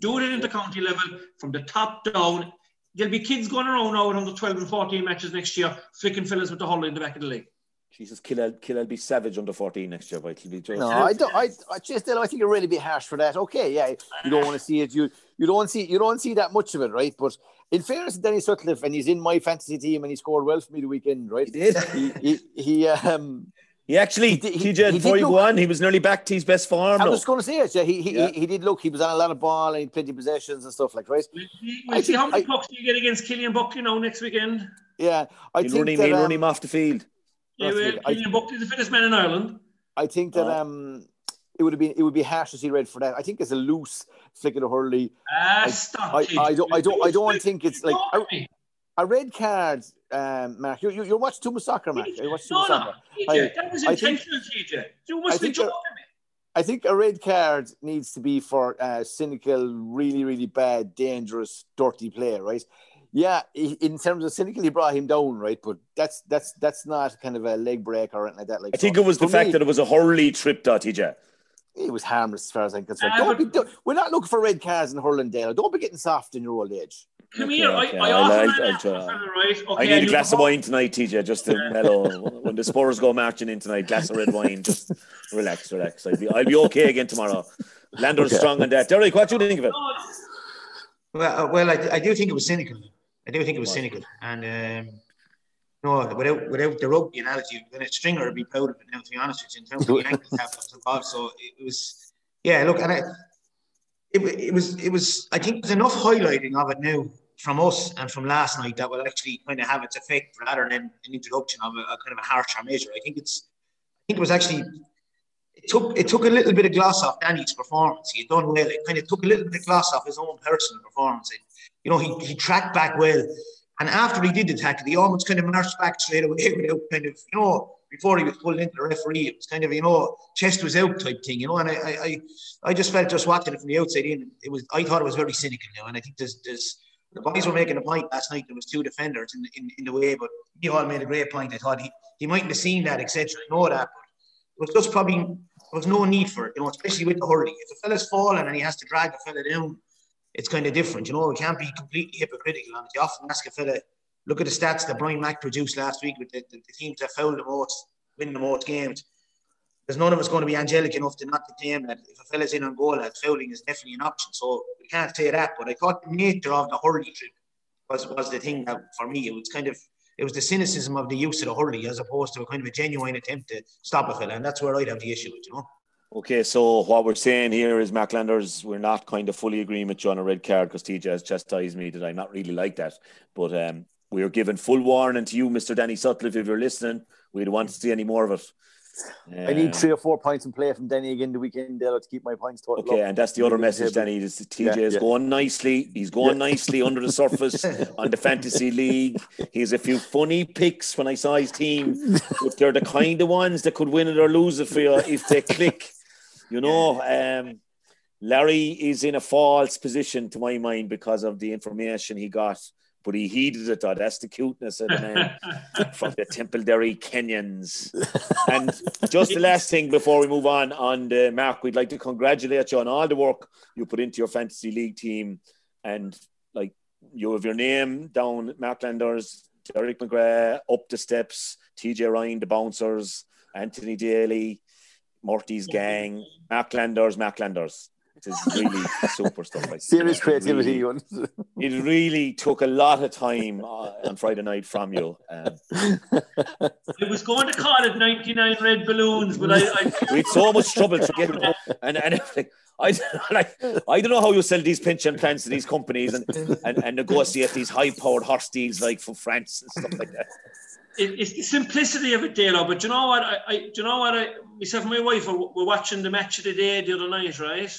Do it in the county level from the top down. There'll be kids going around now on the 12 and 14 matches next year, flicking fellas with the hull in the back of the league. Jesus, Killel, Killel be savage under 14 next year, but it'll be just. No, I don't. I, I just, I think it really be harsh for that. Okay, yeah, you don't want to see it. You, you don't see, you don't see that much of it, right? But in fairness to Danny Sutcliffe, and he's in my fantasy team, and he scored well for me the weekend, right? He did. he, he, he um, he actually, he, he, TJ, before he won, he was nearly back to his best form. I was going to say it. Yeah, he, he, yeah. he, he, did look. He was on a lot of ball and he had plenty of possessions and stuff like right. We'll see, we'll see how many pucks do you get against Cillian Buckley now next weekend. Yeah, I he'll think run him, that, he'll um, run him off the field. Yeah, well, Cillian Buckley, the fittest man in Ireland. I think that oh. um, it would have been it would be harsh to see red for that. I think it's a loose flick of the hurley. Ah, I, stop! I, I, I, don't, I don't, I don't think it's like a, a red card um, Mark, you, you, you watch too much soccer, Mark. You watch too much no, soccer. No, TJ, that was intentional, TJ. You must be joking me. I think a red card needs to be for uh, cynical, really, really bad, dangerous, dirty play, right? Yeah, in terms of cynical, he brought him down, right? But that's that's that's not kind of a leg break or anything like that. Like I think so, it was the fact me, that it was a hurley trip, dot TJ. It was harmless as far as I'm concerned. Uh, don't be, don't, we're not looking for red cards in hurling, Dale. Don't be getting soft in your old age. Come here. Okay. I, I, I, I, right? okay, I need a glass of wine tonight, TJ, just to mellow. when the Spurs go marching in tonight, glass of red wine, just relax, relax. I'll be, I'll be okay again tomorrow. Lando's okay. strong on that. Derek, what do you think of it? Well, uh, well, I, I do think it was cynical. I do think it was cynical, and um, no, without without the rugby analogy, then Stringer would be proud of it. Now, to be honest with you, in terms of the Yankees have involved, so it was, yeah. Look, and I, it, it was it was. I think there's enough highlighting of it now from us and from last night that will actually kind of have its effect rather than an introduction of a, a kind of a harsher measure. I think it's, I think it was actually, it took it took a little bit of gloss off Danny's performance. He had done well. It kind of took a little bit of gloss off his own personal performance. And, you know, he, he tracked back well. And after he did the tackle, he almost kind of marched back straight away without kind of, you know, before he was pulled into the referee, it was kind of, you know, chest was out type thing, you know. And I, I, I just felt just watching it from the outside in, it was, I thought it was very cynical you now. And I think there's, there's, the boys were making a point last night. There was two defenders in, in, in the way, but he all made a great point. I thought he, he mightn't have seen that, etc. I know that, but it was just probably there was no need for it, you know, especially with the hurley. If a fella's falling and he has to drag the fella down, it's kind of different, you know. We can't be completely hypocritical on it. You often ask a fella, look at the stats that Brian Mack produced last week with the, the, the teams that fouled the most, win the most games there's none of us going to be angelic enough to not claim that if a fella's in on goal, that fouling is definitely an option. So we can't say that. But I thought the nature of the hurley trip was, was the thing that for me it was kind of it was the cynicism of the use of the hurley as opposed to a kind of a genuine attempt to stop a fella, and that's where I'd have the issue with, you know. Okay, so what we're saying here is Mark Landers, we're not kind of fully agreeing with you on a red card because TJ has chastised me that I'm not really like that. But um, we are giving full warning to you, Mr. Danny Sutcliffe, if you're listening. We don't want to see any more of it. I need three or four points in play from Denny again the weekend to keep my points total. Okay, up. and that's the other message, Denny. Is TJ yeah, is yeah. going nicely. He's going yeah. nicely under the surface on the fantasy league. He has a few funny picks when I saw his team, but they're the kind of ones that could win it or lose it for you if they click. You know, um, Larry is in a false position to my mind because of the information he got but he heeded it. Though. That's the cuteness of the man from the Templederry Kenyons. and just the last thing before we move on, on the Mark, we'd like to congratulate you on all the work you put into your fantasy league team, and like you have your name down, Marklanders, Derek McGrath, up the steps, TJ Ryan, the bouncers, Anthony Daly, Morty's gang, Marklanders, Marklanders. It is really super stuff. Like Serious creativity. Really, it really took a lot of time uh, on Friday night from you. Um, I was going to call it 99 red balloons, but I. I... we had so much trouble to get it and, and everything. I, like, I don't know how you sell these pension plans to these companies and, and, and negotiate these high powered horse deals like for France and stuff like that. It, it's the simplicity of it, Dale. But you know what? I, I, do you know what? I, myself and my wife were, were watching the match of the day the other night, right?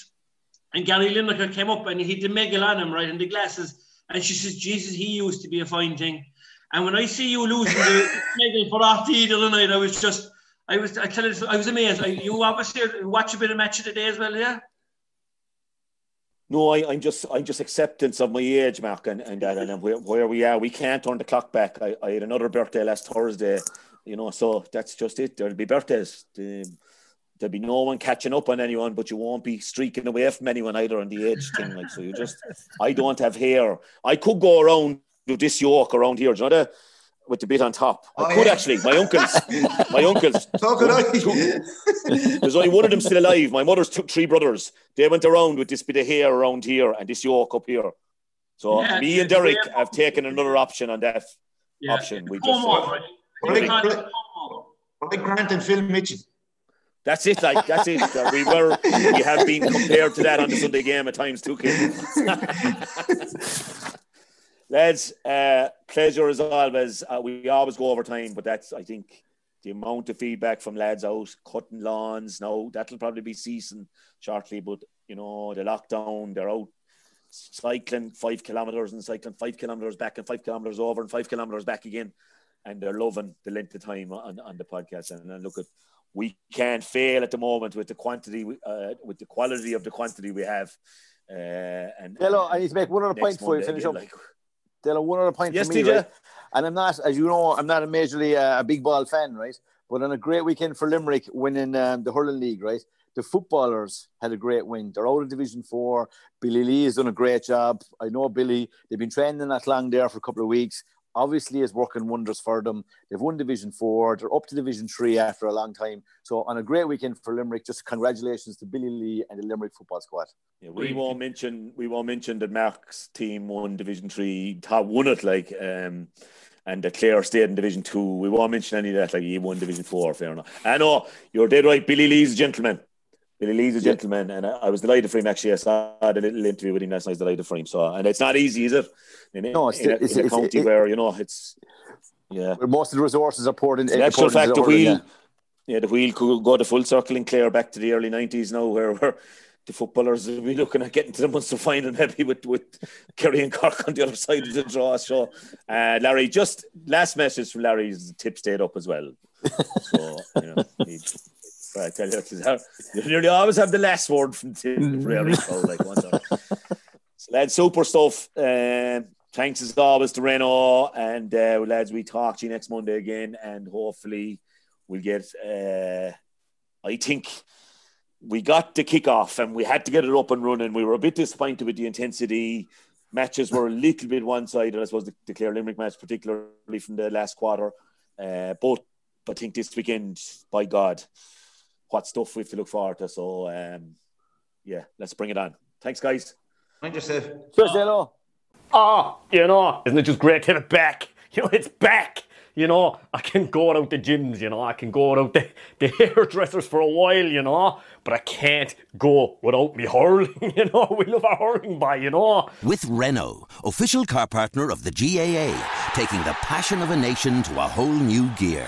And Gary Lineker came up and he did Megal on him, right, in the glasses. And she says, Jesus, he used to be a fine thing. And when I see you losing the Megal for RT the other night, I was just, I was, I tell you, I was amazed. I, you obviously watch a bit of match of the day as well, yeah? No, I, am just I'm just acceptance of my age, Mark, and and, and, and where, where, we are. We can't turn the clock back. I, I, had another birthday last Thursday, you know, so that's just it. There'll be birthdays. There'll be no one catching up on anyone, but you won't be streaking away from anyone either on the age thing. Like so, you just I don't have hair. I could go around with this yoke around here. Do you know that? With the bit on top. I oh, could yeah. actually. My uncles, my uncles. So could I. There's only one of them still alive. My mother's took three brothers. They went around with this bit of hair around here and this yoke up here. So yeah, me and Derek have taken another option on that yeah. option. We just. Uh, like Grant and Phil Mitchell. That's it, like that's it. Uh, we were, we have been compared to that on the Sunday game at times too, kid. lads, uh, pleasure as always. Uh, we always go over time, but that's I think the amount of feedback from lads out cutting lawns. Now that'll probably be ceasing shortly, but you know the lockdown, they're out cycling five kilometers and cycling five kilometers back and five kilometers over and five kilometers back again, and they're loving the length of time on, on the podcast. And, and look at we can't fail at the moment with the quantity, uh, with the quality of the quantity we have. Uh, and hello, I need to make one other point before you finish up. Like, Della, one other point yes, for me, DJ. Right? And I'm not, as you know, I'm not a majorly uh, a big ball fan, right? But on a great weekend for Limerick, winning um, the hurling league, right? The footballers had a great win. They're out of Division Four. Billy Lee has done a great job. I know Billy. They've been training that long there for a couple of weeks obviously is working wonders for them. They've won Division Four. They're up to Division Three after a long time. So on a great weekend for Limerick, just congratulations to Billy Lee and the Limerick football squad. Yeah, we won't mention we won't mention that Mark's team won Division Three, top won it like. Um, and the Clare stayed in Division Two. We won't mention any of that. Like he won Division Four, fair enough. I know you're dead right. Billy Lee's a gentleman. Billy Lee's a gentleman, and I, I, was delighted for him. Actually, I saw a little interview with him last night. I was delighted for him. So, and it's not easy, is it? In, no, it's, in, a, it's, in a it's, county where you know it's yeah. Most of the resources are poured in. The actual fact, the wheel, yeah. yeah. the wheel could go the full circle in Clare back to the early nineties now, where, where the footballers will be looking at getting to the Munster final maybe with with Kerry and Cork on the other side of the draw. So, uh, Larry, just last message from Larry's Tipp stayed up as well. So, you know, I tell you, you nearly always have the last word from Templederry. like one so, lads, super stuff. Uh, thanks as always to Renault and uh, lads. We talk to you next Monday again, and hopefully we'll get. Uh, I think we got the kick off and we had to get it up and running. We were a bit disappointed with the intensity. Matches were a little bit one sided, I suppose, the, the Clare Limerick match, particularly from the last quarter. Uh, but I think this weekend, by God, what stuff we have to look forward to. So, um, yeah, let's bring it on. Thanks, guys. Mind yourself. Cheers, hello. Ah, you know, isn't it just great to have it back? You know, it's back. You know, I can go out the gyms, you know, I can go out the, the hairdressers for a while, you know, but I can't go without me hurling, you know. We love our hurling by, you know. With Renault, official car partner of the GAA, taking the passion of a nation to a whole new gear.